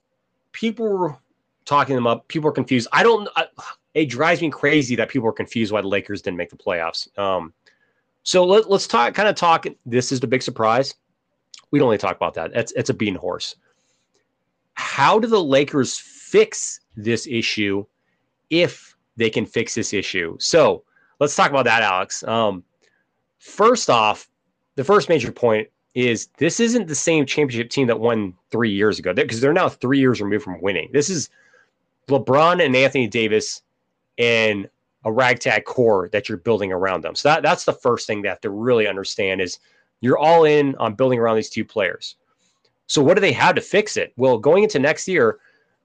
people were talking them up. People were confused. I don't. I, it drives me crazy that people are confused why the Lakers didn't make the playoffs. Um, so let, us talk. Kind of talk. This is the big surprise. We don't only talk about that. It's it's a bean horse. How do the Lakers fix this issue if they can fix this issue. So let's talk about that, Alex. Um, first off, the first major point is this isn't the same championship team that won three years ago because they're now three years removed from winning. This is LeBron and Anthony Davis and a ragtag core that you're building around them. So that, that's the first thing that to really understand is you're all in on building around these two players. So what do they have to fix it? Well, going into next year,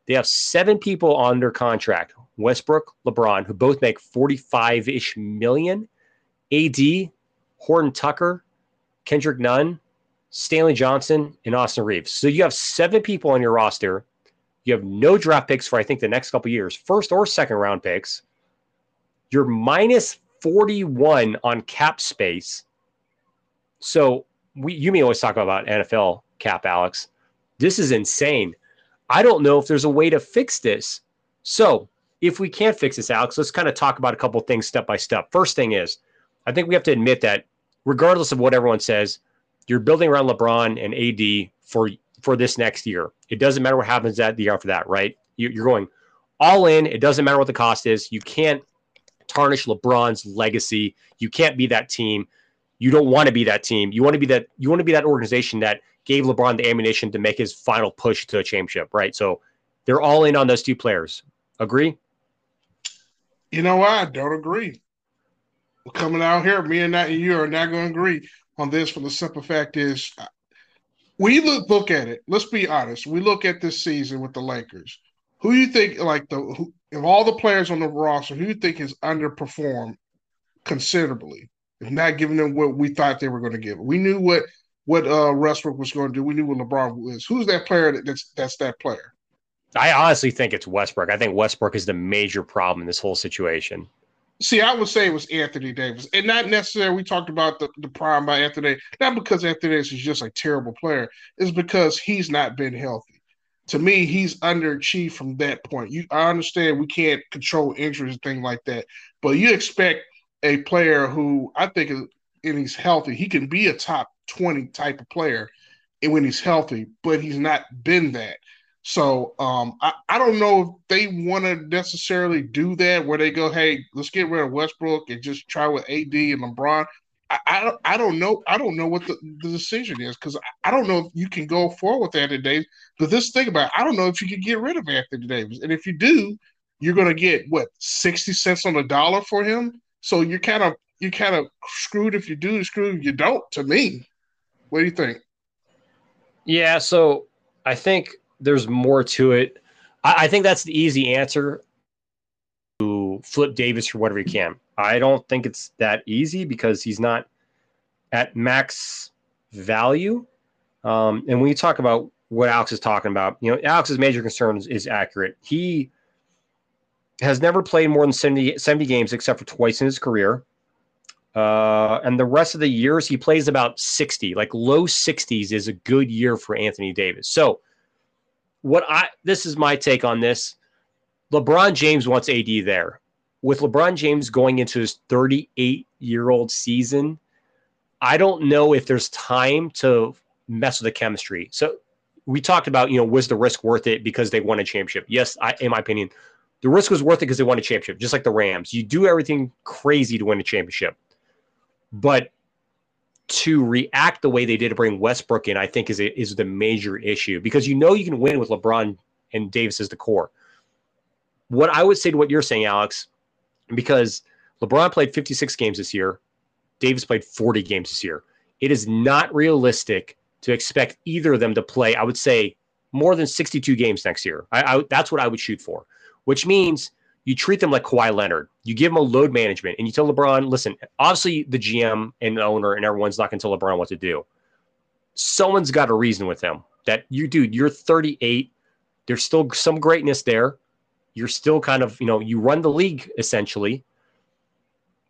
they have seven people under contract Westbrook, LeBron, who both make 45 ish million. AD, Horton Tucker, Kendrick Nunn, Stanley Johnson, and Austin Reaves. So you have seven people on your roster. You have no draft picks for, I think, the next couple years, first or second round picks. You're minus 41 on cap space. So we, you may always talk about NFL cap, Alex. This is insane. I don't know if there's a way to fix this. So, if we can't fix this, Alex, let's kind of talk about a couple things step by step. First thing is, I think we have to admit that regardless of what everyone says, you're building around LeBron and AD for for this next year. It doesn't matter what happens that the year after that, right? You're going all in. It doesn't matter what the cost is. You can't tarnish LeBron's legacy. You can't be that team. You don't want to be that team. You want to be that. You want to be that organization that gave LeBron the ammunition to make his final push to a championship, right? So they're all in on those two players. Agree? You know what? I don't agree. We're coming out here, me and that you are not going to agree on this for the simple fact is uh, we look look at it. Let's be honest. We look at this season with the Lakers. Who you think like the who, of all the players on the roster, who you think has underperformed considerably, not giving them what we thought they were going to give? We knew what what uh Westbrook was going to do. We knew what LeBron was. Who's that player that, that's that's that player? I honestly think it's Westbrook. I think Westbrook is the major problem in this whole situation. See, I would say it was Anthony Davis, and not necessarily. We talked about the, the prime by Anthony, not because Anthony Davis is just a terrible player. It's because he's not been healthy. To me, he's underachieved from that point. You, I understand we can't control injuries and things like that, but you expect a player who I think, and he's healthy, he can be a top 20 type of player when he's healthy, but he's not been that. So um, I, I don't know if they want to necessarily do that where they go, hey, let's get rid of Westbrook and just try with AD and LeBron. I, I, I don't know. I don't know what the, the decision is because I, I don't know if you can go forward with Anthony Davis. But this thing about it, I don't know if you can get rid of Anthony Davis. And if you do, you're going to get what 60 cents on the dollar for him. So you're kind of you kind of screwed if you do, screwed if you don't. To me, what do you think? Yeah, so I think there's more to it. I, I think that's the easy answer to flip Davis for whatever he can. I don't think it's that easy because he's not at max value. Um, and when you talk about what Alex is talking about, you know, Alex's major concern is, is accurate. He has never played more than 70, 70 games except for twice in his career. Uh, and the rest of the years, he plays about 60, like low 60s is a good year for Anthony Davis. So, what I this is my take on this. LeBron James wants AD there. with LeBron James going into his 38 year old season, I don't know if there's time to mess with the chemistry. So we talked about, you know, was the risk worth it because they won a championship? Yes, I, in my opinion, the risk was worth it because they won a championship, just like the Rams. You do everything crazy to win a championship. But to react the way they did to bring Westbrook in, I think is is the major issue because you know you can win with LeBron and Davis as the core. What I would say to what you're saying, Alex, because LeBron played 56 games this year, Davis played 40 games this year. It is not realistic to expect either of them to play. I would say more than 62 games next year. I, I that's what I would shoot for, which means you treat them like Kawhi Leonard. You give them a load management and you tell LeBron, listen, obviously the GM and the owner and everyone's not going to tell LeBron what to do. Someone's got a reason with them that you, dude, you're 38. There's still some greatness there. You're still kind of, you know, you run the league essentially,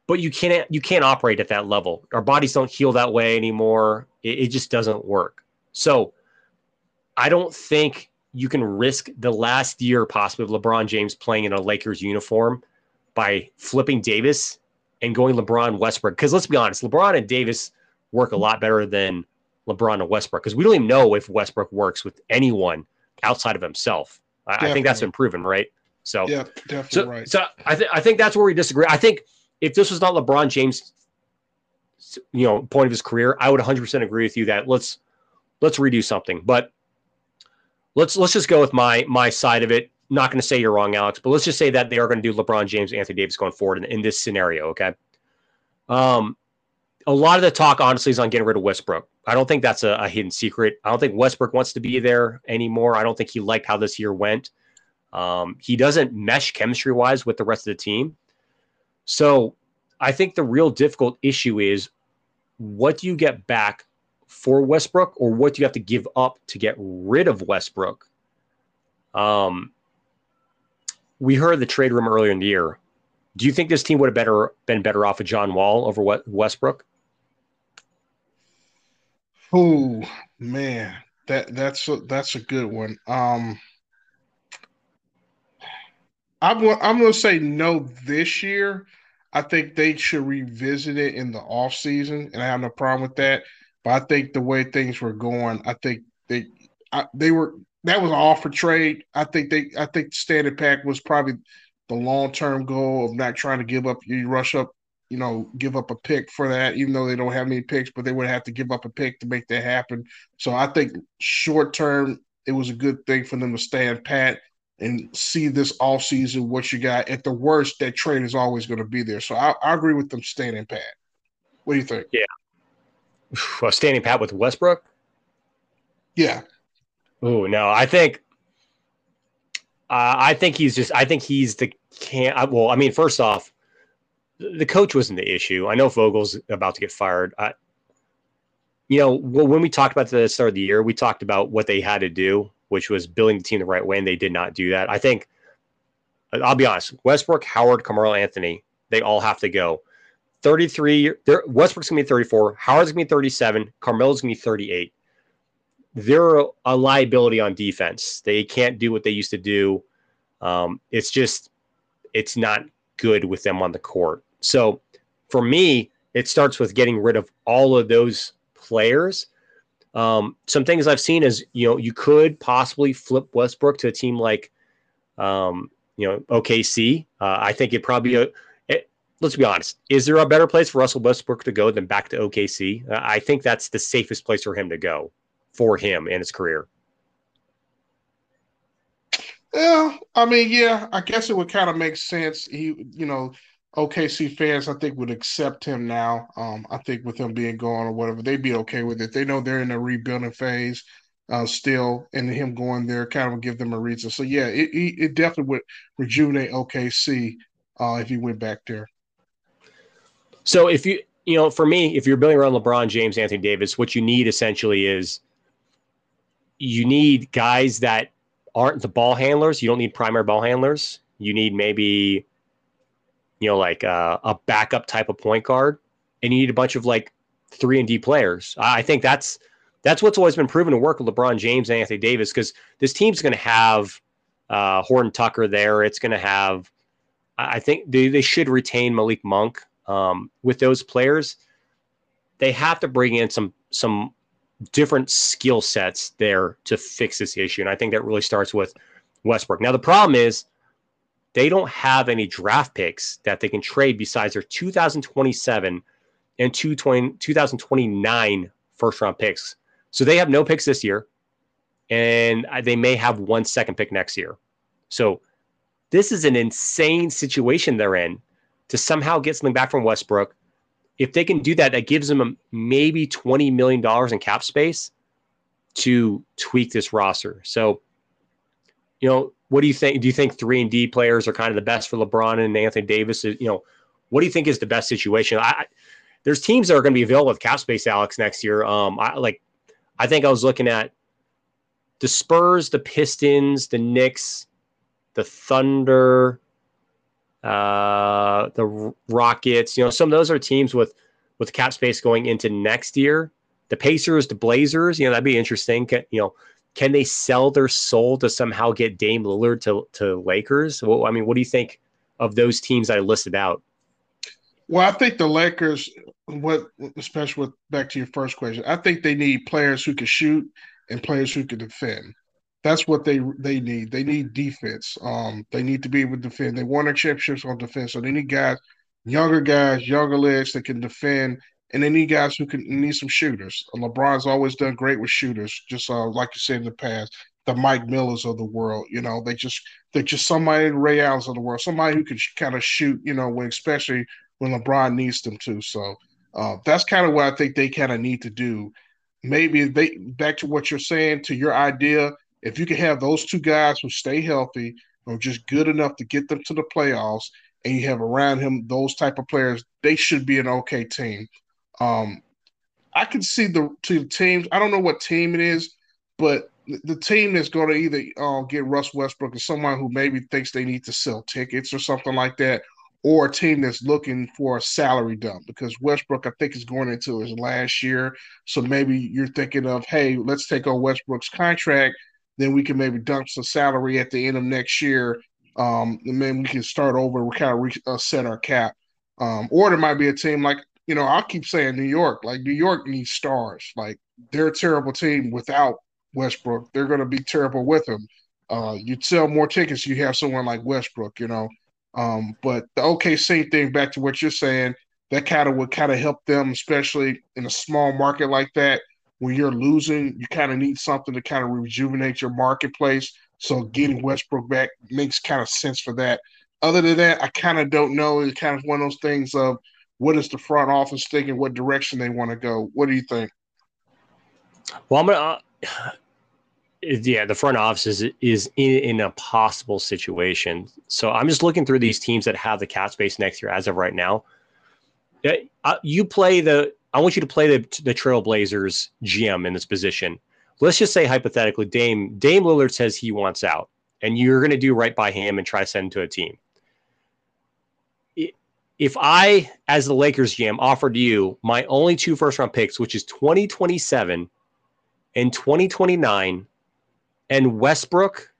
but you can't, you can't operate at that level. Our bodies don't heal that way anymore. It, it just doesn't work. So I don't think you can risk the last year possibly of LeBron James playing in a Lakers uniform by flipping Davis and going LeBron Westbrook. Because let's be honest, LeBron and Davis work a lot better than LeBron and Westbrook because we don't even know if Westbrook works with anyone outside of himself. I, I think that's been proven, right? So yeah, definitely so, right. So I think I think that's where we disagree. I think if this was not LeBron James, you know, point of his career, I would 100 percent agree with you that let's let's redo something. But let's let's just go with my my side of it. Not going to say you're wrong, Alex, but let's just say that they are going to do LeBron James, Anthony Davis going forward in, in this scenario. Okay. Um, a lot of the talk, honestly, is on getting rid of Westbrook. I don't think that's a, a, hidden secret. I don't think Westbrook wants to be there anymore. I don't think he liked how this year went. Um, he doesn't mesh chemistry wise with the rest of the team. So I think the real difficult issue is what do you get back for Westbrook, or what do you have to give up to get rid of Westbrook? Um, we heard the trade room earlier in the year. Do you think this team would have better been better off with John Wall over Westbrook? Oh man, that that's a, that's a good one. Um, I'm I'm to say no this year. I think they should revisit it in the off season, and I have no problem with that. But I think the way things were going, I think they I, they were that was an offer trade. I think they I think standard pack was probably the long term goal of not trying to give up you rush up, you know, give up a pick for that, even though they don't have any picks, but they would have to give up a pick to make that happen. So I think short term it was a good thing for them to stand pat and see this all season what you got. At the worst, that trade is always going to be there. So I, I agree with them standing pat. What do you think? Yeah, well, standing pat with Westbrook. Yeah. Oh no, I think. Uh, I think he's just. I think he's the can. Well, I mean, first off, the coach wasn't the issue. I know Vogel's about to get fired. I, you know, when we talked about the start of the year, we talked about what they had to do, which was building the team the right way, and they did not do that. I think. I'll be honest. Westbrook, Howard, Carmelo Anthony, they all have to go. 33. Westbrook's gonna be 34. Howard's gonna be 37. Carmelo's gonna be 38. They're a liability on defense. They can't do what they used to do. Um, it's just, it's not good with them on the court. So for me, it starts with getting rid of all of those players. Um, some things I've seen is, you know, you could possibly flip Westbrook to a team like, um, you know, OKC. Uh, I think it probably let's be honest. Is there a better place for Russell Westbrook to go than back to OKC? I think that's the safest place for him to go for him in his career. Yeah, I mean, yeah, I guess it would kind of make sense. He, you know, OKC fans, I think, would accept him now. Um, I think with him being gone or whatever, they'd be okay with it. They know they're in a rebuilding phase uh, still, and him going there kind of give them a reason. So yeah, it, it definitely would rejuvenate OKC uh, if he went back there. So if you you know, for me, if you're building around LeBron James, Anthony Davis, what you need essentially is you need guys that aren't the ball handlers. You don't need primary ball handlers. You need maybe, you know, like a, a backup type of point guard, and you need a bunch of like three and D players. I think that's that's what's always been proven to work with LeBron James and Anthony Davis because this team's going to have uh, Tucker there. It's going to have I think they, they should retain Malik Monk. Um, with those players, they have to bring in some some different skill sets there to fix this issue. And I think that really starts with Westbrook. Now the problem is they don't have any draft picks that they can trade besides their 2027 and 2029 first round picks. So they have no picks this year, and they may have one second pick next year. So this is an insane situation they're in to somehow get something back from Westbrook. If they can do that, that gives them maybe $20 million in cap space to tweak this roster. So, you know, what do you think? Do you think three and D players are kind of the best for LeBron and Anthony Davis? You know, what do you think is the best situation? I, there's teams that are going to be available with cap space, Alex, next year. Um, I like, I think I was looking at the Spurs, the Pistons, the Knicks, the Thunder, uh, the Rockets. You know, some of those are teams with with cap space going into next year. The Pacers, the Blazers. You know, that'd be interesting. Can, you know, can they sell their soul to somehow get Dame Lillard to to Lakers? Well, I mean, what do you think of those teams I listed out? Well, I think the Lakers, what especially with back to your first question, I think they need players who can shoot and players who can defend. That's what they they need. They need defense. Um, they need to be able to defend. They won a championships on defense, so they need guys, younger guys, younger legs that can defend, and they need guys who can need some shooters. LeBron's always done great with shooters, just uh, like you said in the past. The Mike Millers of the world, you know, they just they're just somebody in Ray Allen's of the world, somebody who can kind of shoot, you know, when especially when LeBron needs them to. So uh, that's kind of what I think they kind of need to do. Maybe they back to what you're saying to your idea. If you can have those two guys who stay healthy or just good enough to get them to the playoffs, and you have around him those type of players, they should be an okay team. Um, I can see the two teams. I don't know what team it is, but the team that's going to either uh, get Russ Westbrook or someone who maybe thinks they need to sell tickets or something like that, or a team that's looking for a salary dump because Westbrook, I think, is going into his last year. So maybe you're thinking of, hey, let's take on Westbrook's contract, then we can maybe dump some salary at the end of next year, um, and then we can start over. We kind of reset uh, our cap. Um, or there might be a team like you know I'll keep saying New York. Like New York needs stars. Like they're a terrible team without Westbrook. They're going to be terrible with him. Uh, you'd sell more tickets. You have someone like Westbrook. You know. Um, but the OKC thing, back to what you're saying, that kind of would kind of help them, especially in a small market like that, when you're losing, you kind of need something to kind of rejuvenate your marketplace. So getting Westbrook back makes kind of sense for that. Other than that, I kind of don't know. It's kind of one of those things of what is the front office thinking, what direction they want to go. What do you think? Well, I'm gonna. Uh, yeah, the front office is is in, in a possible situation. So I'm just looking through these teams that have the cap space next year as of right now. Uh, you play the. I want you to play the the Trailblazers GM in this position. Let's just say hypothetically, Dame Dame Lillard says he wants out, and you're going to do right by him and try to send him to a team. If I, as the Lakers GM, offered you my only two first round picks, which is 2027 and 2029 and Westbrook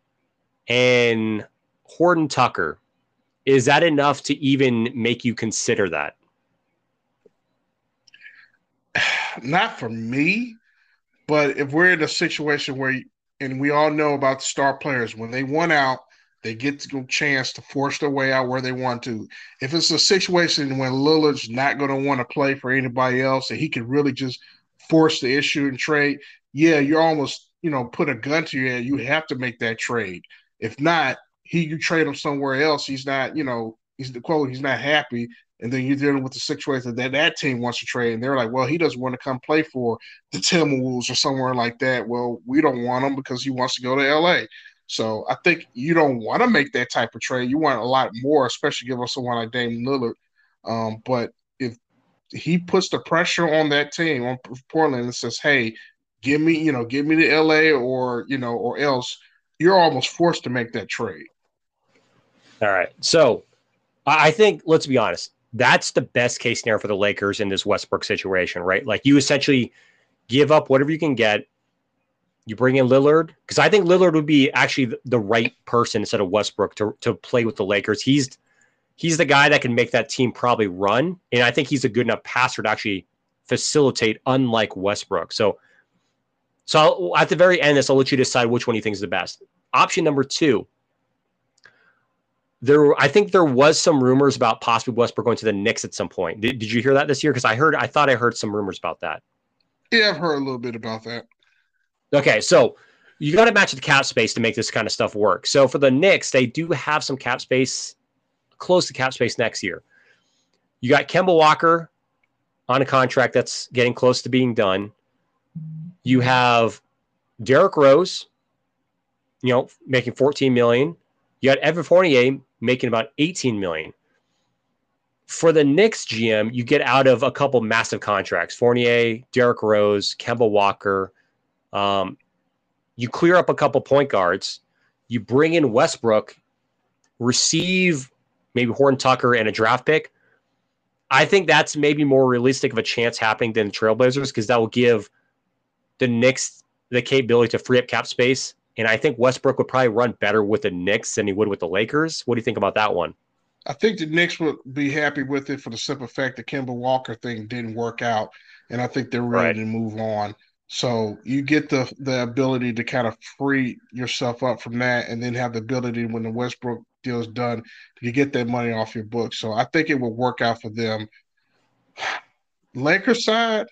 and Horton Tucker, is that enough to even make you consider that? Not for me, but if we're in a situation where, and we all know about the star players, when they want out, they get a chance to force their way out where they want to. If it's a situation when Lillard's not going to want to play for anybody else and he can really just force the issue and trade, yeah, you're almost you know, put a gun to your head, you have to make that trade. If not, he you trade him somewhere else. He's not, you know, he's the quote, he's not happy. And then you're dealing with the situation that that team wants to trade, and they're like, well, he doesn't want to come play for the Timberwolves or somewhere like that. Well, we don't want him because he wants to go to LA. So I think you don't want to make that type of trade. You want a lot more, especially give us someone like Dame Lillard. Um, but if he puts the pressure on that team on Portland and says, "Hey, give me, you know, give me the LA or, you know, or else you're almost forced to make that trade. All right. So I think, let's be honest, that's the best case scenario for the Lakers in this Westbrook situation, right? Like you essentially give up whatever you can get. You bring in Lillard because I think Lillard would be actually the right person instead of Westbrook to, to play with the Lakers. He's he's the guy that can make that team probably run. And I think he's a good enough passer to actually facilitate, unlike Westbrook. So, so I'll, at the very end, this I'll let you decide which one you think is the best. Option number two. There, I think there was some rumors about possibly Westbrook going to the Knicks at some point. Did, did you hear that this year? Because I heard, I thought I heard some rumors about that. Yeah, I've heard a little bit about that. Okay, so you got to match the cap space to make this kind of stuff work. So for the Knicks, they do have some cap space, close to cap space next year. You got Kemba Walker on a contract that's getting close to being done. You have Derrick Rose, you know, making 14 million. You got Evan Fournier making about 18 million. For the Knicks GM, you get out of a couple massive contracts: Fournier, Derrick Rose, Kemba Walker. Um, you clear up a couple point guards. You bring in Westbrook, receive maybe Horn Tucker and a draft pick. I think that's maybe more realistic of a chance happening than the Trailblazers because that will give the Knicks the capability to free up cap space. And I think Westbrook would probably run better with the Knicks than he would with the Lakers. What do you think about that one? I think the Knicks would be happy with it for the simple fact that Kemba Walker thing didn't work out, and I think they're ready right. to move on. So you get the the ability to kind of free yourself up from that, and then have the ability when the Westbrook deal is done to get that money off your books. So I think it will work out for them. Lakers side,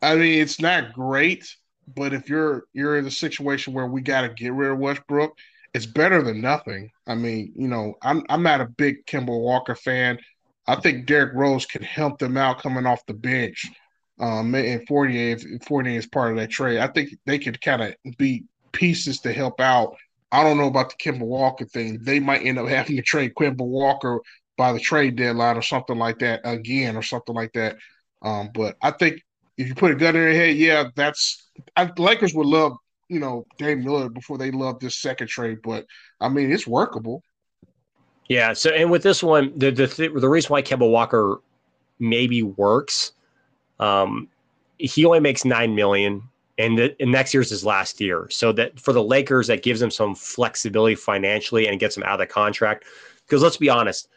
I mean, it's not great, but if you're you're in a situation where we got to get rid of Westbrook, it's better than nothing. I mean, you know, I'm I'm not a big Kemba Walker fan. I think Derrick Rose can help them out coming off the bench. Um, and Fournier, if Fournier is part of that trade, I think they could kind of be pieces to help out. I don't know about the Kemba Walker thing. They might end up having to trade Kemba Walker by the trade deadline or something like that again, or something like that. Um, but I think if you put a gun in their head, yeah, that's I, Lakers would love you know Dame Miller before they love this second trade. But I mean, it's workable. Yeah. So, and with this one, the the th- the reason why Kemba Walker maybe works um, he only makes nine million, and, the, and next year's his last year. So that for the Lakers, that gives them some flexibility financially and gets them out of the contract. Because let's be honest,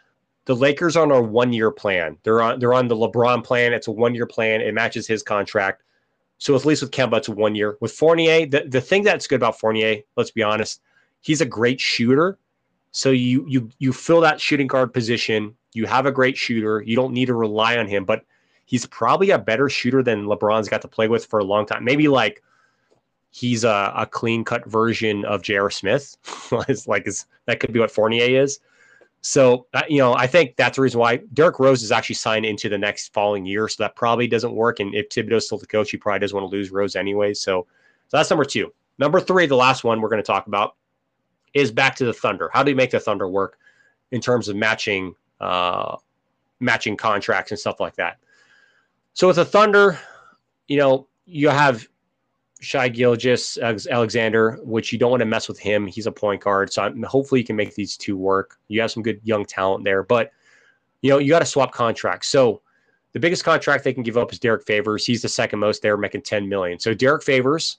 the Lakers are on a one year plan. They're on they're on the LeBron plan. It's a one year plan. It matches his contract. So at least with Kemba, it's one year. With Fournier, the, the thing that's good about Fournier, let's be honest, he's a great shooter. So you you you fill that shooting guard position. You have a great shooter. You don't need to rely on him. But he's probably a better shooter than LeBron's got to play with for a long time. Maybe like he's a, a clean cut version of J.R. Smith. like is that could be what Fournier is. So you know, I think that's the reason why Derrick Rose is actually signed into the next following year. So that probably doesn't work. And if Thibodeau's still the coach, he probably doesn't want to lose Rose anyway. So, so that's number two. Number three, the last one we're going to talk about is back to the Thunder. How do you make the Thunder work in terms of matching uh, matching contracts and stuff like that? So with the Thunder, you know, you have Shai Gilgeous Alexander, which you don't want to mess with him. He's a point guard. So I'm, hopefully you can make these two work. You have some good young talent there, but you know, you got to swap contracts. So the biggest contract they can give up is Derrick Favors. He's the second most there, making 10 million. So Derrick Favors,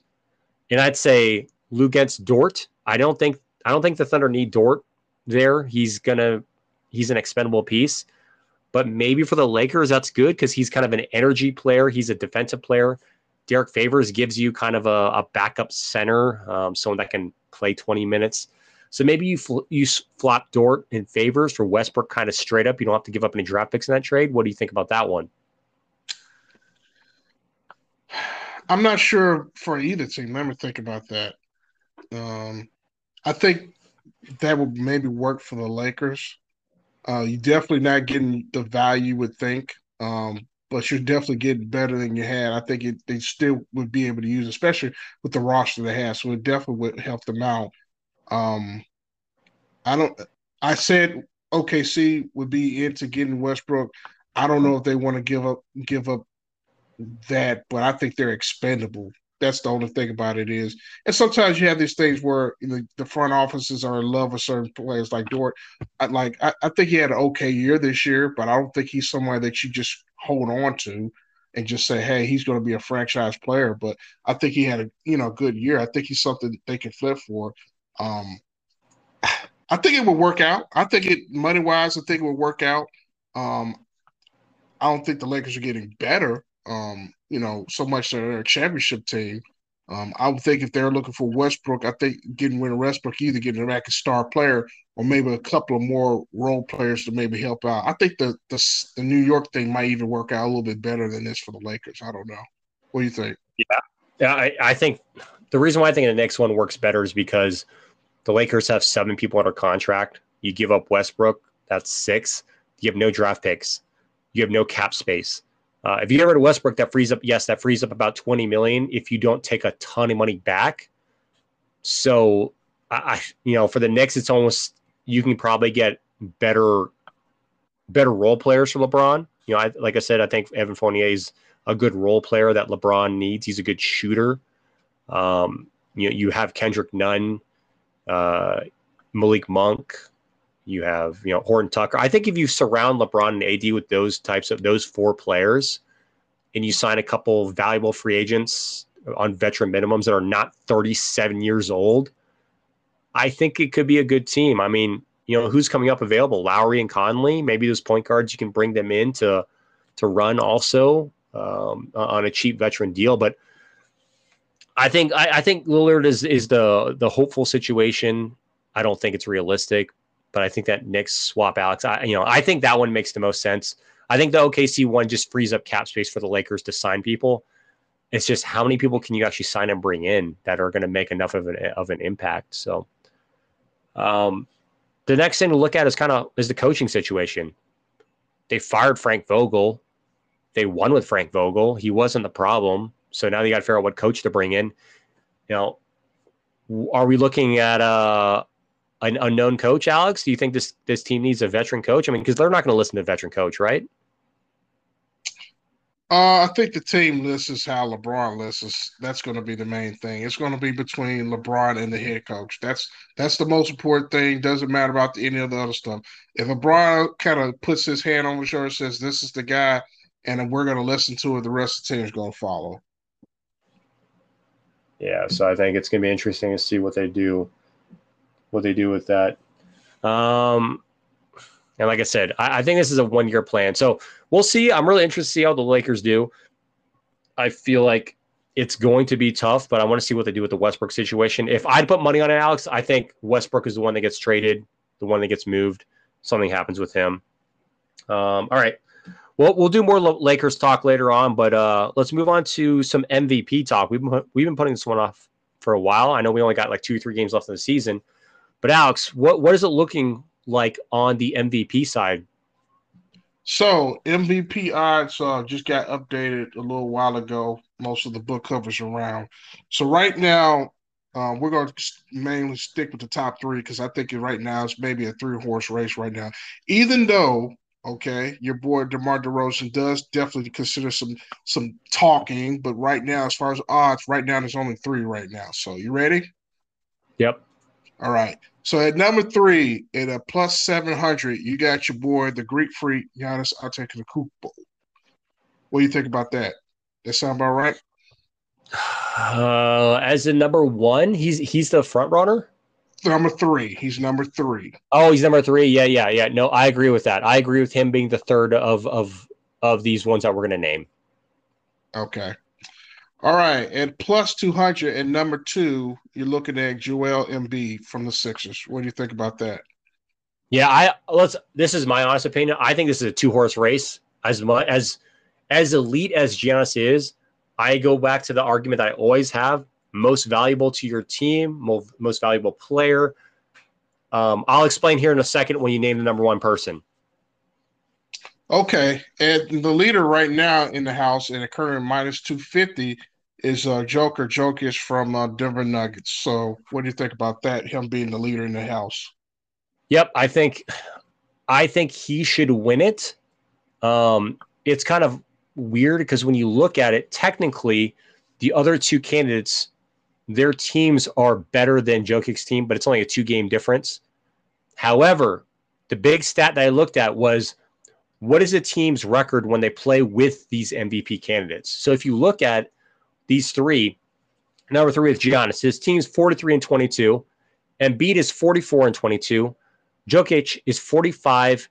and I'd say Luguentz Dort. I don't think I don't think the Thunder need Dort there. He's gonna he's an expendable piece. But maybe for the Lakers, that's good because he's kind of an energy player. He's a defensive player. Derrick Favors gives you kind of a, a backup center, um, someone that can play 20 minutes. So maybe you fl- you flop Dort in Favors for Westbrook kind of straight up. You don't have to give up any draft picks in that trade. What do you think about that one? I'm not sure for either team. Let me think about that. Um, I think that would maybe work for the Lakers. Uh, you're definitely not getting the value you would think, um, but you're definitely getting better than you had. I think it, they still would be able to use, especially with the roster they have. So it definitely would help them out. Um, I don't. I said OKC would be into getting Westbrook. I don't know if they want to give up give up that, but I think they're expendable that's the only thing about it is. And sometimes you have these things where you know, the front offices are in love with certain players like Dort. I, like I, I, think he had an okay year this year, but I don't think he's somebody that you just hold on to and just say, hey, he's going to be a franchise player. But I think he had a you know good year. I think he's something they can flip for. Um, I think it would work out. I think it money wise, I think it would work out. Um, I don't think the Lakers are getting better. Um, you know, so much that they're a championship team. Um, I would think if they're looking for Westbrook, I think getting rid of Westbrook, either getting back a star player or maybe a couple of more role players to maybe help out. I think the, the the New York thing might even work out a little bit better than this for the Lakers. I don't know. What do you think? Yeah, yeah. I, I think the reason why I think the next one works better is because the Lakers have seven people under contract. You give up Westbrook, that's six. You have no draft picks. You have no cap space. Uh, if you get rid of Westbrook, that frees up. Yes, that frees up about twenty million if you don't take a ton of money back. So, I, you know, for the Knicks, it's almost you can probably get better, better role players for LeBron. You know, I, like I said, I think Evan Fournier is a good role player that LeBron needs. He's a good shooter. Um, you know, you have Kendrick Nunn, uh, Malik Monk. You have, you know, Horton Tucker. I think if you surround LeBron and AD with those types of those four players, and you sign a couple valuable free agents on veteran minimums that are not 37 years old, I think it could be a good team. I mean, you know, who's coming up available? Lowry and Conley. Maybe those point guards you can bring them in to to run also um, on a cheap veteran deal. But I think I, I think Lillard is is the the hopeful situation. I don't think it's realistic, but I think that Knicks swap Alex. I you know I think that one makes the most sense. I think the OKC one just frees up cap space for the Lakers to sign people. It's just how many people can you actually sign and bring in that are going to make enough of an of an impact. So, um, the next thing to look at is kind of is the coaching situation. They fired Frank Vogel. They won with Frank Vogel. He wasn't the problem. So now they got to figure out what coach to bring in. You know, are we looking at a uh, an unknown coach, Alex? Do you think this this team needs a veteran coach? I mean, because they're not going to listen to a veteran coach, right? Uh, I think the team listens how LeBron listens. That's going to be the main thing. It's going to be between LeBron and the head coach. That's that's the most important thing. Doesn't matter about the, any of the other stuff. If LeBron kind of puts his hand on the shoulder and says, "This is the guy," and we're going to listen to it, the rest of the team is going to follow yeah, so I think it's going to be interesting to see what they do, what they do with that. Um, and like I said, I, I think this is a one year plan. So we'll see. I'm really interested to see how the Lakers do. I feel like it's going to be tough, but I want to see what they do with the Westbrook situation. If I'd put money on it, Alex, I think Westbrook is the one that gets traded, the one that gets moved. Something happens with him. Um, all right. Well, we'll do more Lakers talk later on, but uh, let's move on to some MVP talk. We've been, we've been putting this one off for a while. I know we only got like two, three games left in the season, but Alex, what what is it looking like on the MVP side? So MVP odds uh, just got updated a little while ago. Most of the book covers around. So right now, uh, we're going to mainly stick with the top three because I think right now it's maybe a three horse race right now. Even though Okay, your boy DeMar DeRozan does definitely consider some some talking, but right now, as far as odds, right now there's only three right now. So you ready? Yep. All right. So at number three, at a plus seven hundred, you got your boy, the Greek freak Giannis Antetokounmpo. What do you think about that? That sound about right? Uh, as a number one, he's he's the front runner number three. He's number three. Oh, he's number three. Yeah, yeah, yeah. No, I agree with that. I agree with him being the third of of of these ones that we're going to name. Okay. All right. And plus 200 and number two, you're looking at Joel Embiid from the Sixers. What do you think about that? Yeah, I let's this is my honest opinion. I think this is a two horse race. As much as as elite as Giannis is, I go back to the argument that I always have most valuable to your team, most, most valuable player. Um, I'll explain here in a second when you name the number one person. Okay, and the leader right now in the house in the current minus two fifty is uh, Joker Jokic from uh, Denver Nuggets. So, what do you think about that? Him being the leader in the house. Yep, I think, I think he should win it. Um, it's kind of weird because when you look at it, technically, the other two candidates their teams are better than Jokic's team, but it's only a two game difference. However, the big stat that I looked at was what is a team's record when they play with these MVP candidates? So if you look at these three, number three is Giannis, his team's 43 and 22. Embiid is 44 and 22. Jokic is 45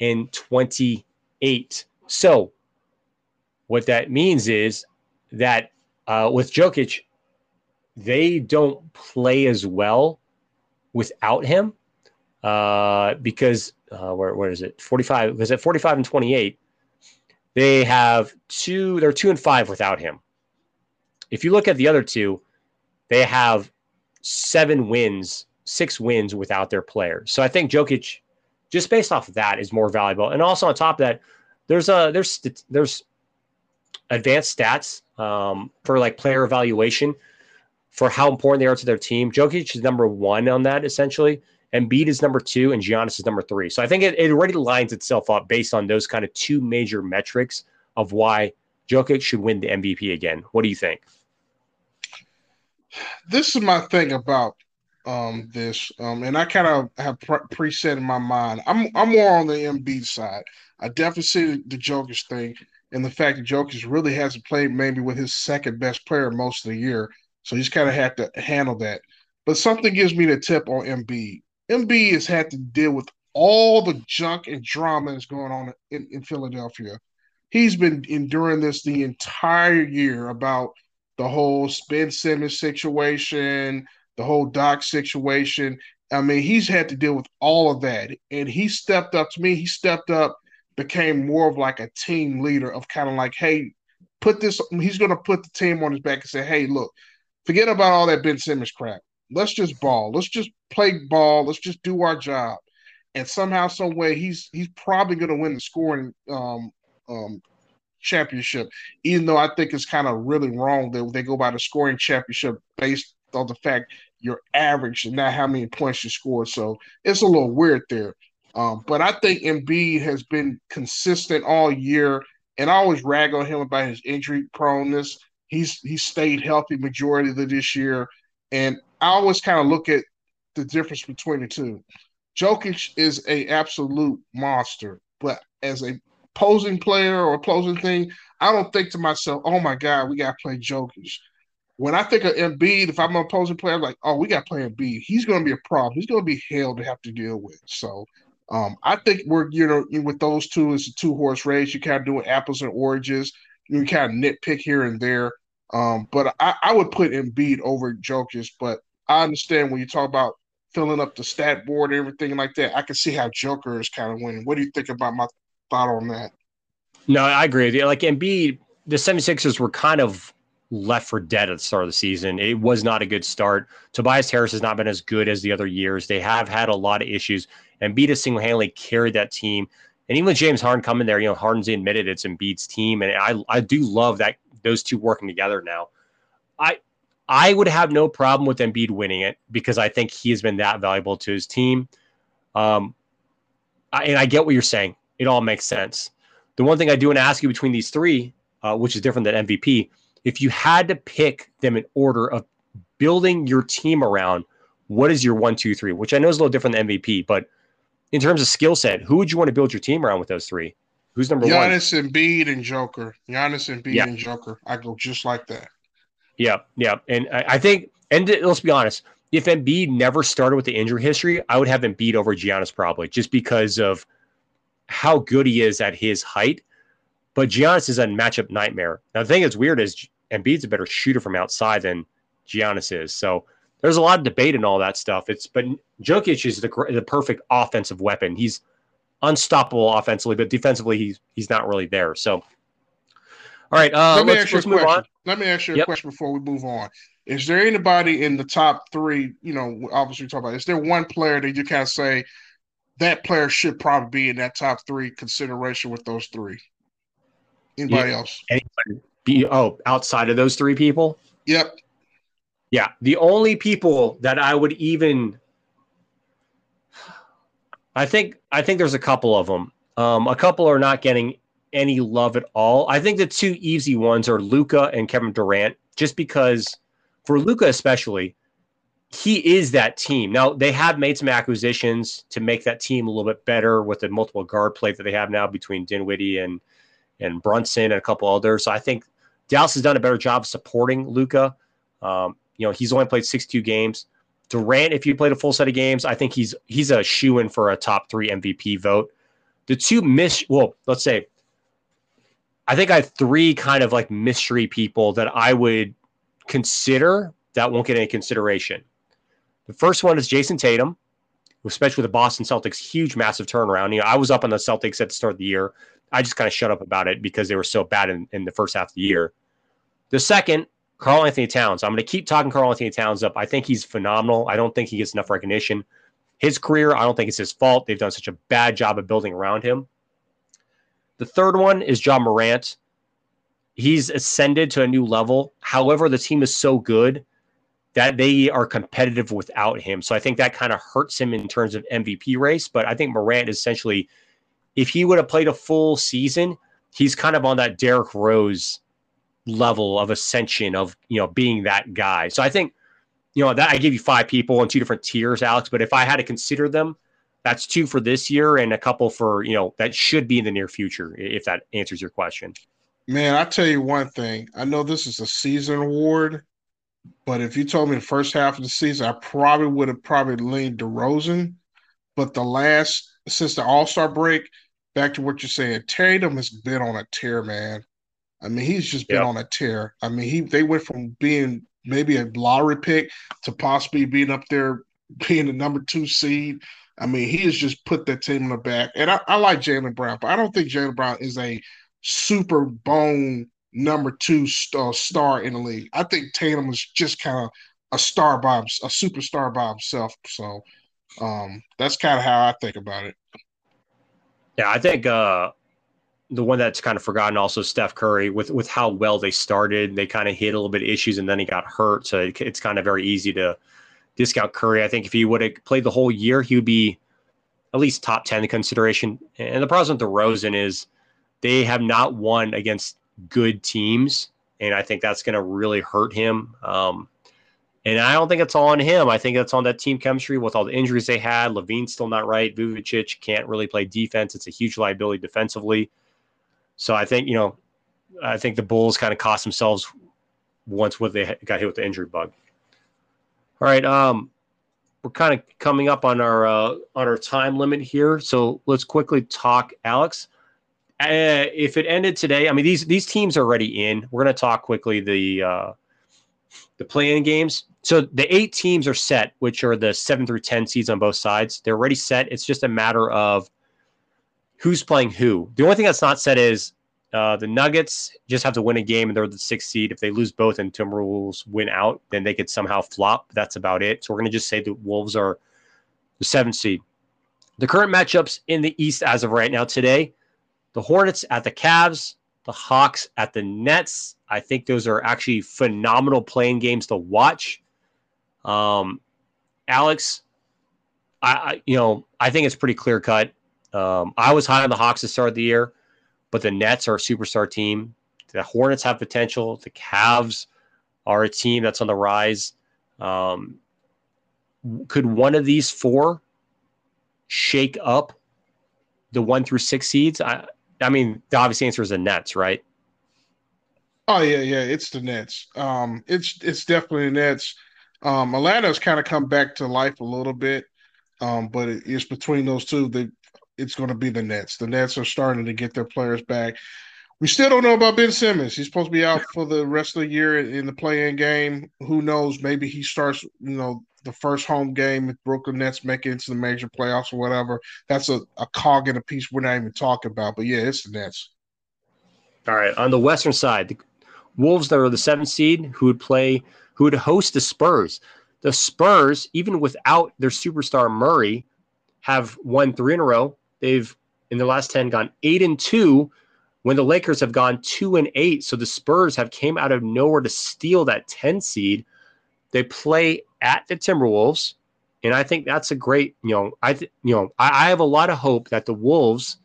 and 28. So, what that means is that uh, with Jokic, they don't play as well without him uh, because uh, where, where is it? 45 because at 45 and 28, they have two, they're two and five without him. If you look at the other two, they have seven wins, six wins without their players. So I think Jokic, just based off of that, is more valuable. And also on top of that, there's a there's there's advanced stats um, for like player evaluation for how important they are to their team. Jokic is number one on that essentially. and Embiid is number two, and Giannis is number three. So I think it, it already lines itself up based on those kind of two major metrics of why Jokic should win the MVP again. What do you think? This is my thing about um, this, um, and I kind of have pre- preset in my mind. I'm I'm more on the Embiid side. I definitely see the Jokic thing and the fact that Jokic really hasn't played maybe with his second best player most of the year, so he's kind of had to handle that. But something gives me the tip on Embiid. Embiid has had to deal with all the junk and drama that's going on in, in Philadelphia. He's been enduring this the entire year about the whole Ben Simmons situation, the whole Doc situation. I mean, he's had to deal with all of that. And he stepped up to me. He stepped up, became more of like a team leader of kind of like, hey, put this, he's going to put the team on his back and say, hey, look, forget about all that Ben Simmons crap. Let's just ball. Let's just play ball. Let's just do our job. And somehow, some way, he's he's probably going to win the scoring um, um, championship. Even though I think it's kind of really wrong that they go by the scoring championship based on the fact your average and not how many points you score. So it's a little weird there. Um, but I think Embiid has been consistent all year, and I always rag on him about his injury proneness. He's he stayed healthy majority of this year, and I always kind of look at the difference between the two. Jokic is a absolute monster, but as a posing player or posing thing, I don't think to myself, "Oh my God, we got to play jokers." When I think of Embiid, if I'm an opposing player, I'm like, "Oh, we got to play Embiid. He's going to be a problem. He's going to be hell to have to deal with." So, um, I think we're you know with those two, it's a two horse race. You kind of doing apples and oranges. You kind of nitpick here and there. Um, but I, I would put Embiid over Jokic. But I understand when you talk about filling up the stat board and everything like that. I can see how Joker is kind of winning. What do you think about my thought on that? No, I agree with you. Like Embiid, the 76ers were kind of left for dead at the start of the season. It was not a good start. Tobias Harris has not been as good as the other years. They have had a lot of issues. Embiid has single handedly carried that team. And even with James Harden coming there, you know, Harden's admitted it's Embiid's team. And I, I do love that those two working together now. I I would have no problem with Embiid winning it because I think he has been that valuable to his team. Um, I, and I get what you're saying. It all makes sense. The one thing I do want to ask you between these three, uh, which is different than MVP, if you had to pick them in order of building your team around, what is your one, two, three? Which I know is a little different than MVP, but in terms of skill set, who would you want to build your team around with those three? Who's number Giannis one? Giannis and Embiid and Joker. Giannis and Embiid yeah. and Joker. I go just like that. Yeah, yeah, and I, I think, and let's be honest, if Embiid never started with the injury history, I would have Embiid over Giannis probably, just because of how good he is at his height. But Giannis is a matchup nightmare. Now the thing that's weird is Embiid's a better shooter from outside than Giannis is. So there's a lot of debate and all that stuff. It's but Jokic is the the perfect offensive weapon. He's unstoppable offensively, but defensively he's he's not really there. So all right, uh, let me let's, ask you a question. On. Let me ask you a yep. question before we move on. Is there anybody in the top three? You know, obviously we talk about. Is there one player that you kind of say that player should probably be in that top three consideration with those three? Anybody yeah. else? Anybody be oh outside of those three people? Yep. Yeah, the only people that I would even, I think, I think there's a couple of them. Um, a couple are not getting any love at all. I think the two easy ones are Luka and Kevin Durant, just because for Luka especially, he is that team. Now they have made some acquisitions to make that team a little bit better with the multiple guard play that they have now between Dinwiddie and and Brunson and a couple others. So I think Dallas has done a better job supporting Luka. Um, you know, he's only played 62 games. Durant, if you played a full set of games, I think he's he's a shoe in for a top three MVP vote. The two miss well, let's say I think I have three kind of like mystery people that I would consider that won't get any consideration. The first one is Jayson Tatum, especially with the Boston Celtics, huge, massive turnaround. You know, I was up on the Celtics at the start of the year. I just kind of shut up about it because they were so bad in, in the first half of the year. The second, Karl Anthony Towns. I'm going to keep talking Karl Anthony Towns up. I think he's phenomenal. I don't think he gets enough recognition. His career, I don't think it's his fault. They've done such a bad job of building around him. The third one is Ja Morant. He's ascended to a new level. However, the team is so good that they are competitive without him. So I think that kind of hurts him in terms of MVP race. But I think Morant essentially, if he would have played a full season, he's kind of on that Derrick Rose level of ascension of you know being that guy. So I think you know that I give you five people in two different tiers, Alex. But if I had to consider them, that's two for this year and a couple for you know that should be in the near future. If that answers your question. Man, I tell you one thing. I know this is a season award, but if you told me the first half of the season, I probably would have probably leaned DeRozan. But the last since the All Star break, back to what you're saying, Tatum has been on a tear, man. I mean, he's just been yep. on a tear. I mean, he they went from being maybe a lottery pick to possibly being up there, being the number two seed. I mean, he has just put that team in the back. And I, I like Jaylen Brown, but I don't think Jaylen Brown is a super bone number two uh, star in the league. I think Tatum is just kind of a star by a superstar by himself. So um, that's kind of how I think about it. Yeah, I think uh, the one that's kind of forgotten also Steph Curry with with how well they started. They kind of hit a little bit of issues and then he got hurt, so it, it's kind of very easy to discount Curry. I think if he would have played the whole year, he would be at least top ten in consideration. And the problem with the DeRozan is they have not won against good teams, and I think that's going to really hurt him. Um, and I don't think it's all on him. I think it's on that team chemistry with all the injuries they had. LaVine's still not right. Vucevic can't really play defense. It's a huge liability defensively. So I think you know, I think the Bulls kind of cost themselves once what they got hit with the injury bug. All right, um, we're kind of coming up on our uh, on our time limit here, so let's quickly talk, Alex. Uh, if it ended today, I mean these these teams are already in. We're going to talk quickly the uh, the play-in games. So the eight teams are set, which are the seven through ten seeds on both sides. They're already set. It's just a matter of who's playing who. The only thing that's not set is uh, the Nuggets just have to win a game and they're the sixth seed. If they lose both and Timberwolves win out, then they could somehow flop. That's about it. So we're going to just say the Wolves are the seventh seed. The current matchups in the East as of right now today the Hornets at the Cavs, the Hawks at the Nets. I think those are actually phenomenal play-in games to watch. Um, Alex, I, I you know I think it's pretty clear cut. Um, I was high on the Hawks to start of the year, but the Nets are a superstar team. The Hornets have potential. The Cavs are a team that's on the rise. Um, could one of these four shake up the one through six seeds? I, I mean, the obvious answer is the Nets, right? Oh yeah, yeah, it's the Nets. Um, it's it's definitely the Nets. Um, Atlanta's kind of come back to life a little bit, um, but it, it's between those two. That it's going to be the Nets. The Nets are starting to get their players back. We still don't know about Ben Simmons. He's supposed to be out for the rest of the year in the play-in game. Who knows? Maybe he starts, you know, the first home game if Brooklyn Nets make it into the major playoffs or whatever. That's a, a cog in a piece we're not even talking about. But yeah, it's the Nets. All right. On the western side, the Wolves that are the seventh seed who would play who would host the Spurs. The Spurs, even without their superstar Murray, have won three in a row. They've in the last 10 gone eight and two when the Lakers have gone two and eight. So the Spurs have came out of nowhere to steal that 10 seed. They play at the Timberwolves, and I think that's a great, you know, I th- you know, I, I have a lot of hope that the Wolves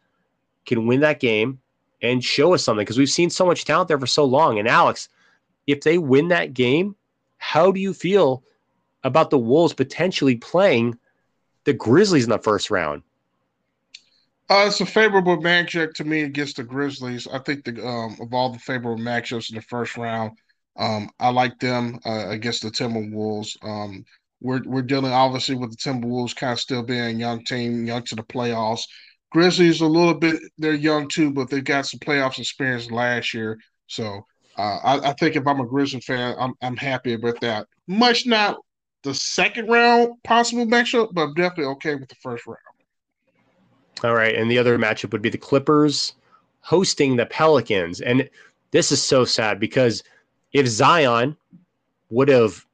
can win that game and show us something because we've seen so much talent there for so long. And Alex, if they win that game, how do you feel about the Wolves potentially playing the Grizzlies in the first round? Uh, it's a favorable matchup to me against the Grizzlies. I think the um, of all the favorable matchups in the first round, um, I like them uh, against the Timberwolves. Um, we're we're dealing obviously with the Timberwolves kind of still being a young team, young to the playoffs. Grizzlies a little bit they're young too, but they've got some playoffs experience last year. So uh, I, I, think if I'm a Grizzlies fan, I'm I'm happy about that. Much not the second round possible matchup, but I'm definitely okay with the first round. All right, and the other matchup would be the Clippers hosting the Pelicans, and this is so sad because if Zion would have,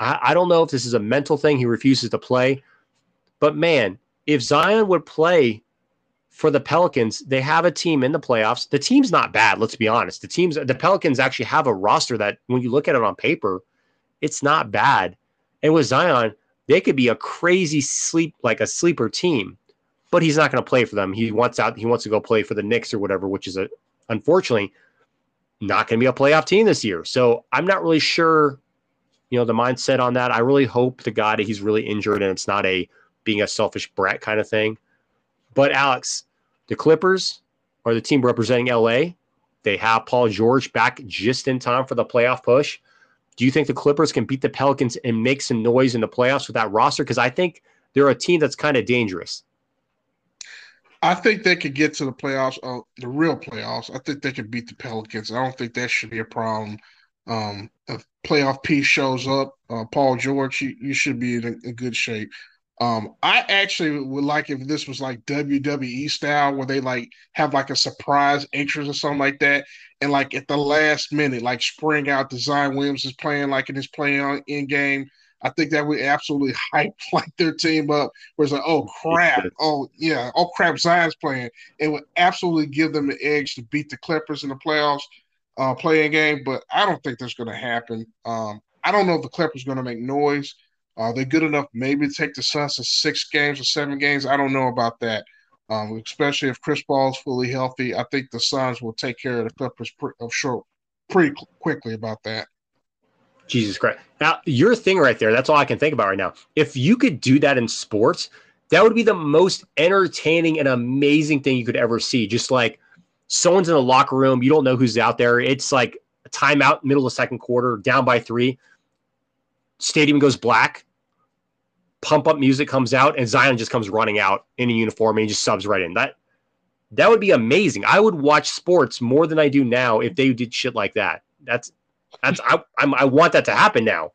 I, I don't know if this is a mental thing, he refuses to play, but man, if Zion would play for the Pelicans, they have a team in the playoffs. The team's not bad, let's be honest. The teams, the Pelicans actually have a roster that, when you look at it on paper, it's not bad. And with Zion, they could be a crazy sleep, like a sleeper team. But he's not going to play for them. He wants out. He wants to go play for the Knicks or whatever, which is a unfortunately not going to be a playoff team this year. So I'm not really sure, you know, the mindset on that. I really hope the guy that he's really injured and it's not a being a selfish brat kind of thing. But Alex, the Clippers are the team representing LA. They have Paul George back just in time for the playoff push. Do you think the Clippers can beat the Pelicans and make some noise in the playoffs with that roster? Because I think they're a team that's kind of dangerous. I think they could get to the playoffs, uh, the real playoffs. I think they could beat the Pelicans. I don't think that should be a problem. Um, if playoff piece shows up, uh, Paul George, you, you should be in, in good shape. Um, I actually would like if this was like WWE style, where they like have like a surprise entrance or something like that, and like at the last minute, like spring out, Zion Williams is playing like in his playing on in game. I think that would absolutely hype like their team up. Where it's like, oh crap, oh yeah, oh crap, Zion's playing. It would absolutely give them the edge to beat the Clippers in the playoffs, uh, play-in game. But I don't think that's going to happen. Um, I don't know if the Clippers going to make noise. Are they good enough maybe to take the Suns to six games or seven games? I don't know about that. Um, especially if Chris Paul is fully healthy, I think the Suns will take care of the Clippers pre- of short pretty quickly about that. Jesus Christ! Now your thing right there. That's all I can think about right now. If you could do that in sports, that would be the most entertaining and amazing thing you could ever see. Just like someone's in the locker room, you don't know who's out there. It's like a timeout, middle of the second quarter, down by three. Stadium goes black pump up music comes out and Zion just comes running out in a uniform and he just subs right in. That that would be amazing. I would watch sports more than I do now if they did shit like that. That's that's I I'm, I want that to happen now.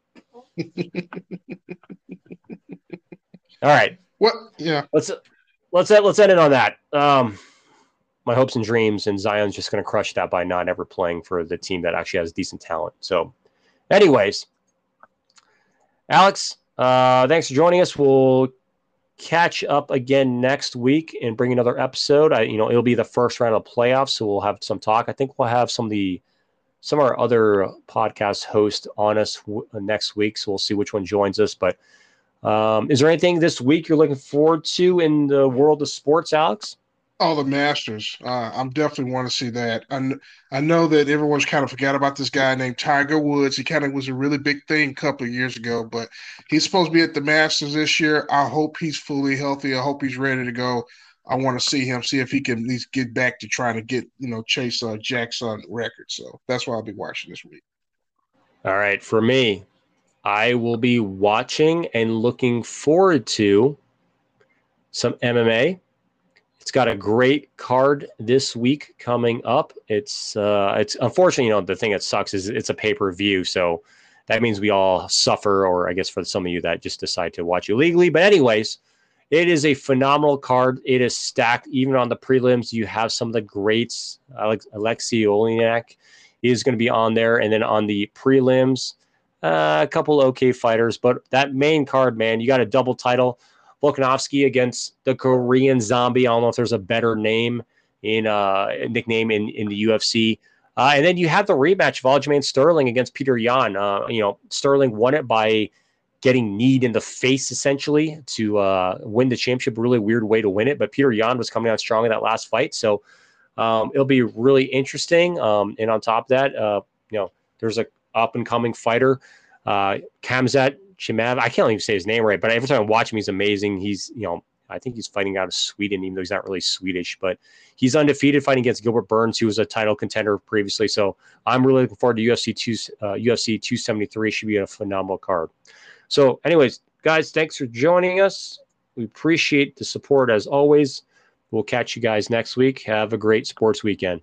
All right. What? Yeah. Let's let's let's end it on that. Um, my hopes and dreams, and Zion's just going to crush that by not ever playing for the team that actually has decent talent. So, anyways, Alex, uh, thanks for joining us. We'll catch up again next week and bring another episode. I, you know, it'll be the first round of playoffs, so we'll have some talk. I think we'll have some of the some of our other podcast hosts on us w- next week, so we'll see which one joins us. But um, is there anything this week you're looking forward to in the world of sports, Alex? Oh, the Masters. Uh, I'm definitely want to see that. I, I know that everyone's kind of forgot about this guy named Tiger Woods. He kind of was a really big thing a couple of years ago, but he's supposed to be at the Masters this year. I hope he's fully healthy. I hope he's ready to go. I want to see him, see if he can at least get back to trying to get, you know, chase uh, Jackson record. So that's why I'll be watching this week. All right. For me, I will be watching and looking forward to some MMA it's got a great card this week coming up. It's uh, it's unfortunately, you know, the thing that sucks is it's a pay per view, so that means we all suffer. Or I guess for some of you that just decide to watch illegally. But anyways, it is a phenomenal card. It is stacked. Even on the prelims, you have some of the greats. Alex, Alexei Oleinik is going to be on there, and then on the prelims, uh, a couple okay fighters. But that main card, man, you got a double title. Volkanovski against the Korean Zombie. I don't know if there's a better name in uh, nickname in in the UFC. Uh, and then you have the rematch of Aljamain Sterling against Petr Yan. Uh, you know, Sterling won it by getting kneed in the face essentially to uh, win the championship. Really weird way to win it, but Petr Yan was coming out strong in that last fight, so um, it'll be really interesting. Um, and on top of that, uh, you know, there's a up and coming fighter, uh, Khamzat Chimaev. I can't even say his name right, but every time I watch him, he's amazing. He's, you know, I think he's fighting out of Sweden, even though he's not really Swedish, but he's undefeated fighting against Gilbert Burns, who was a title contender previously. So I'm really looking forward to UFC two, uh, UFC 273. Should be a phenomenal card. So, anyways, guys, thanks for joining us. We appreciate the support as always. We'll catch you guys next week. Have a great sports weekend.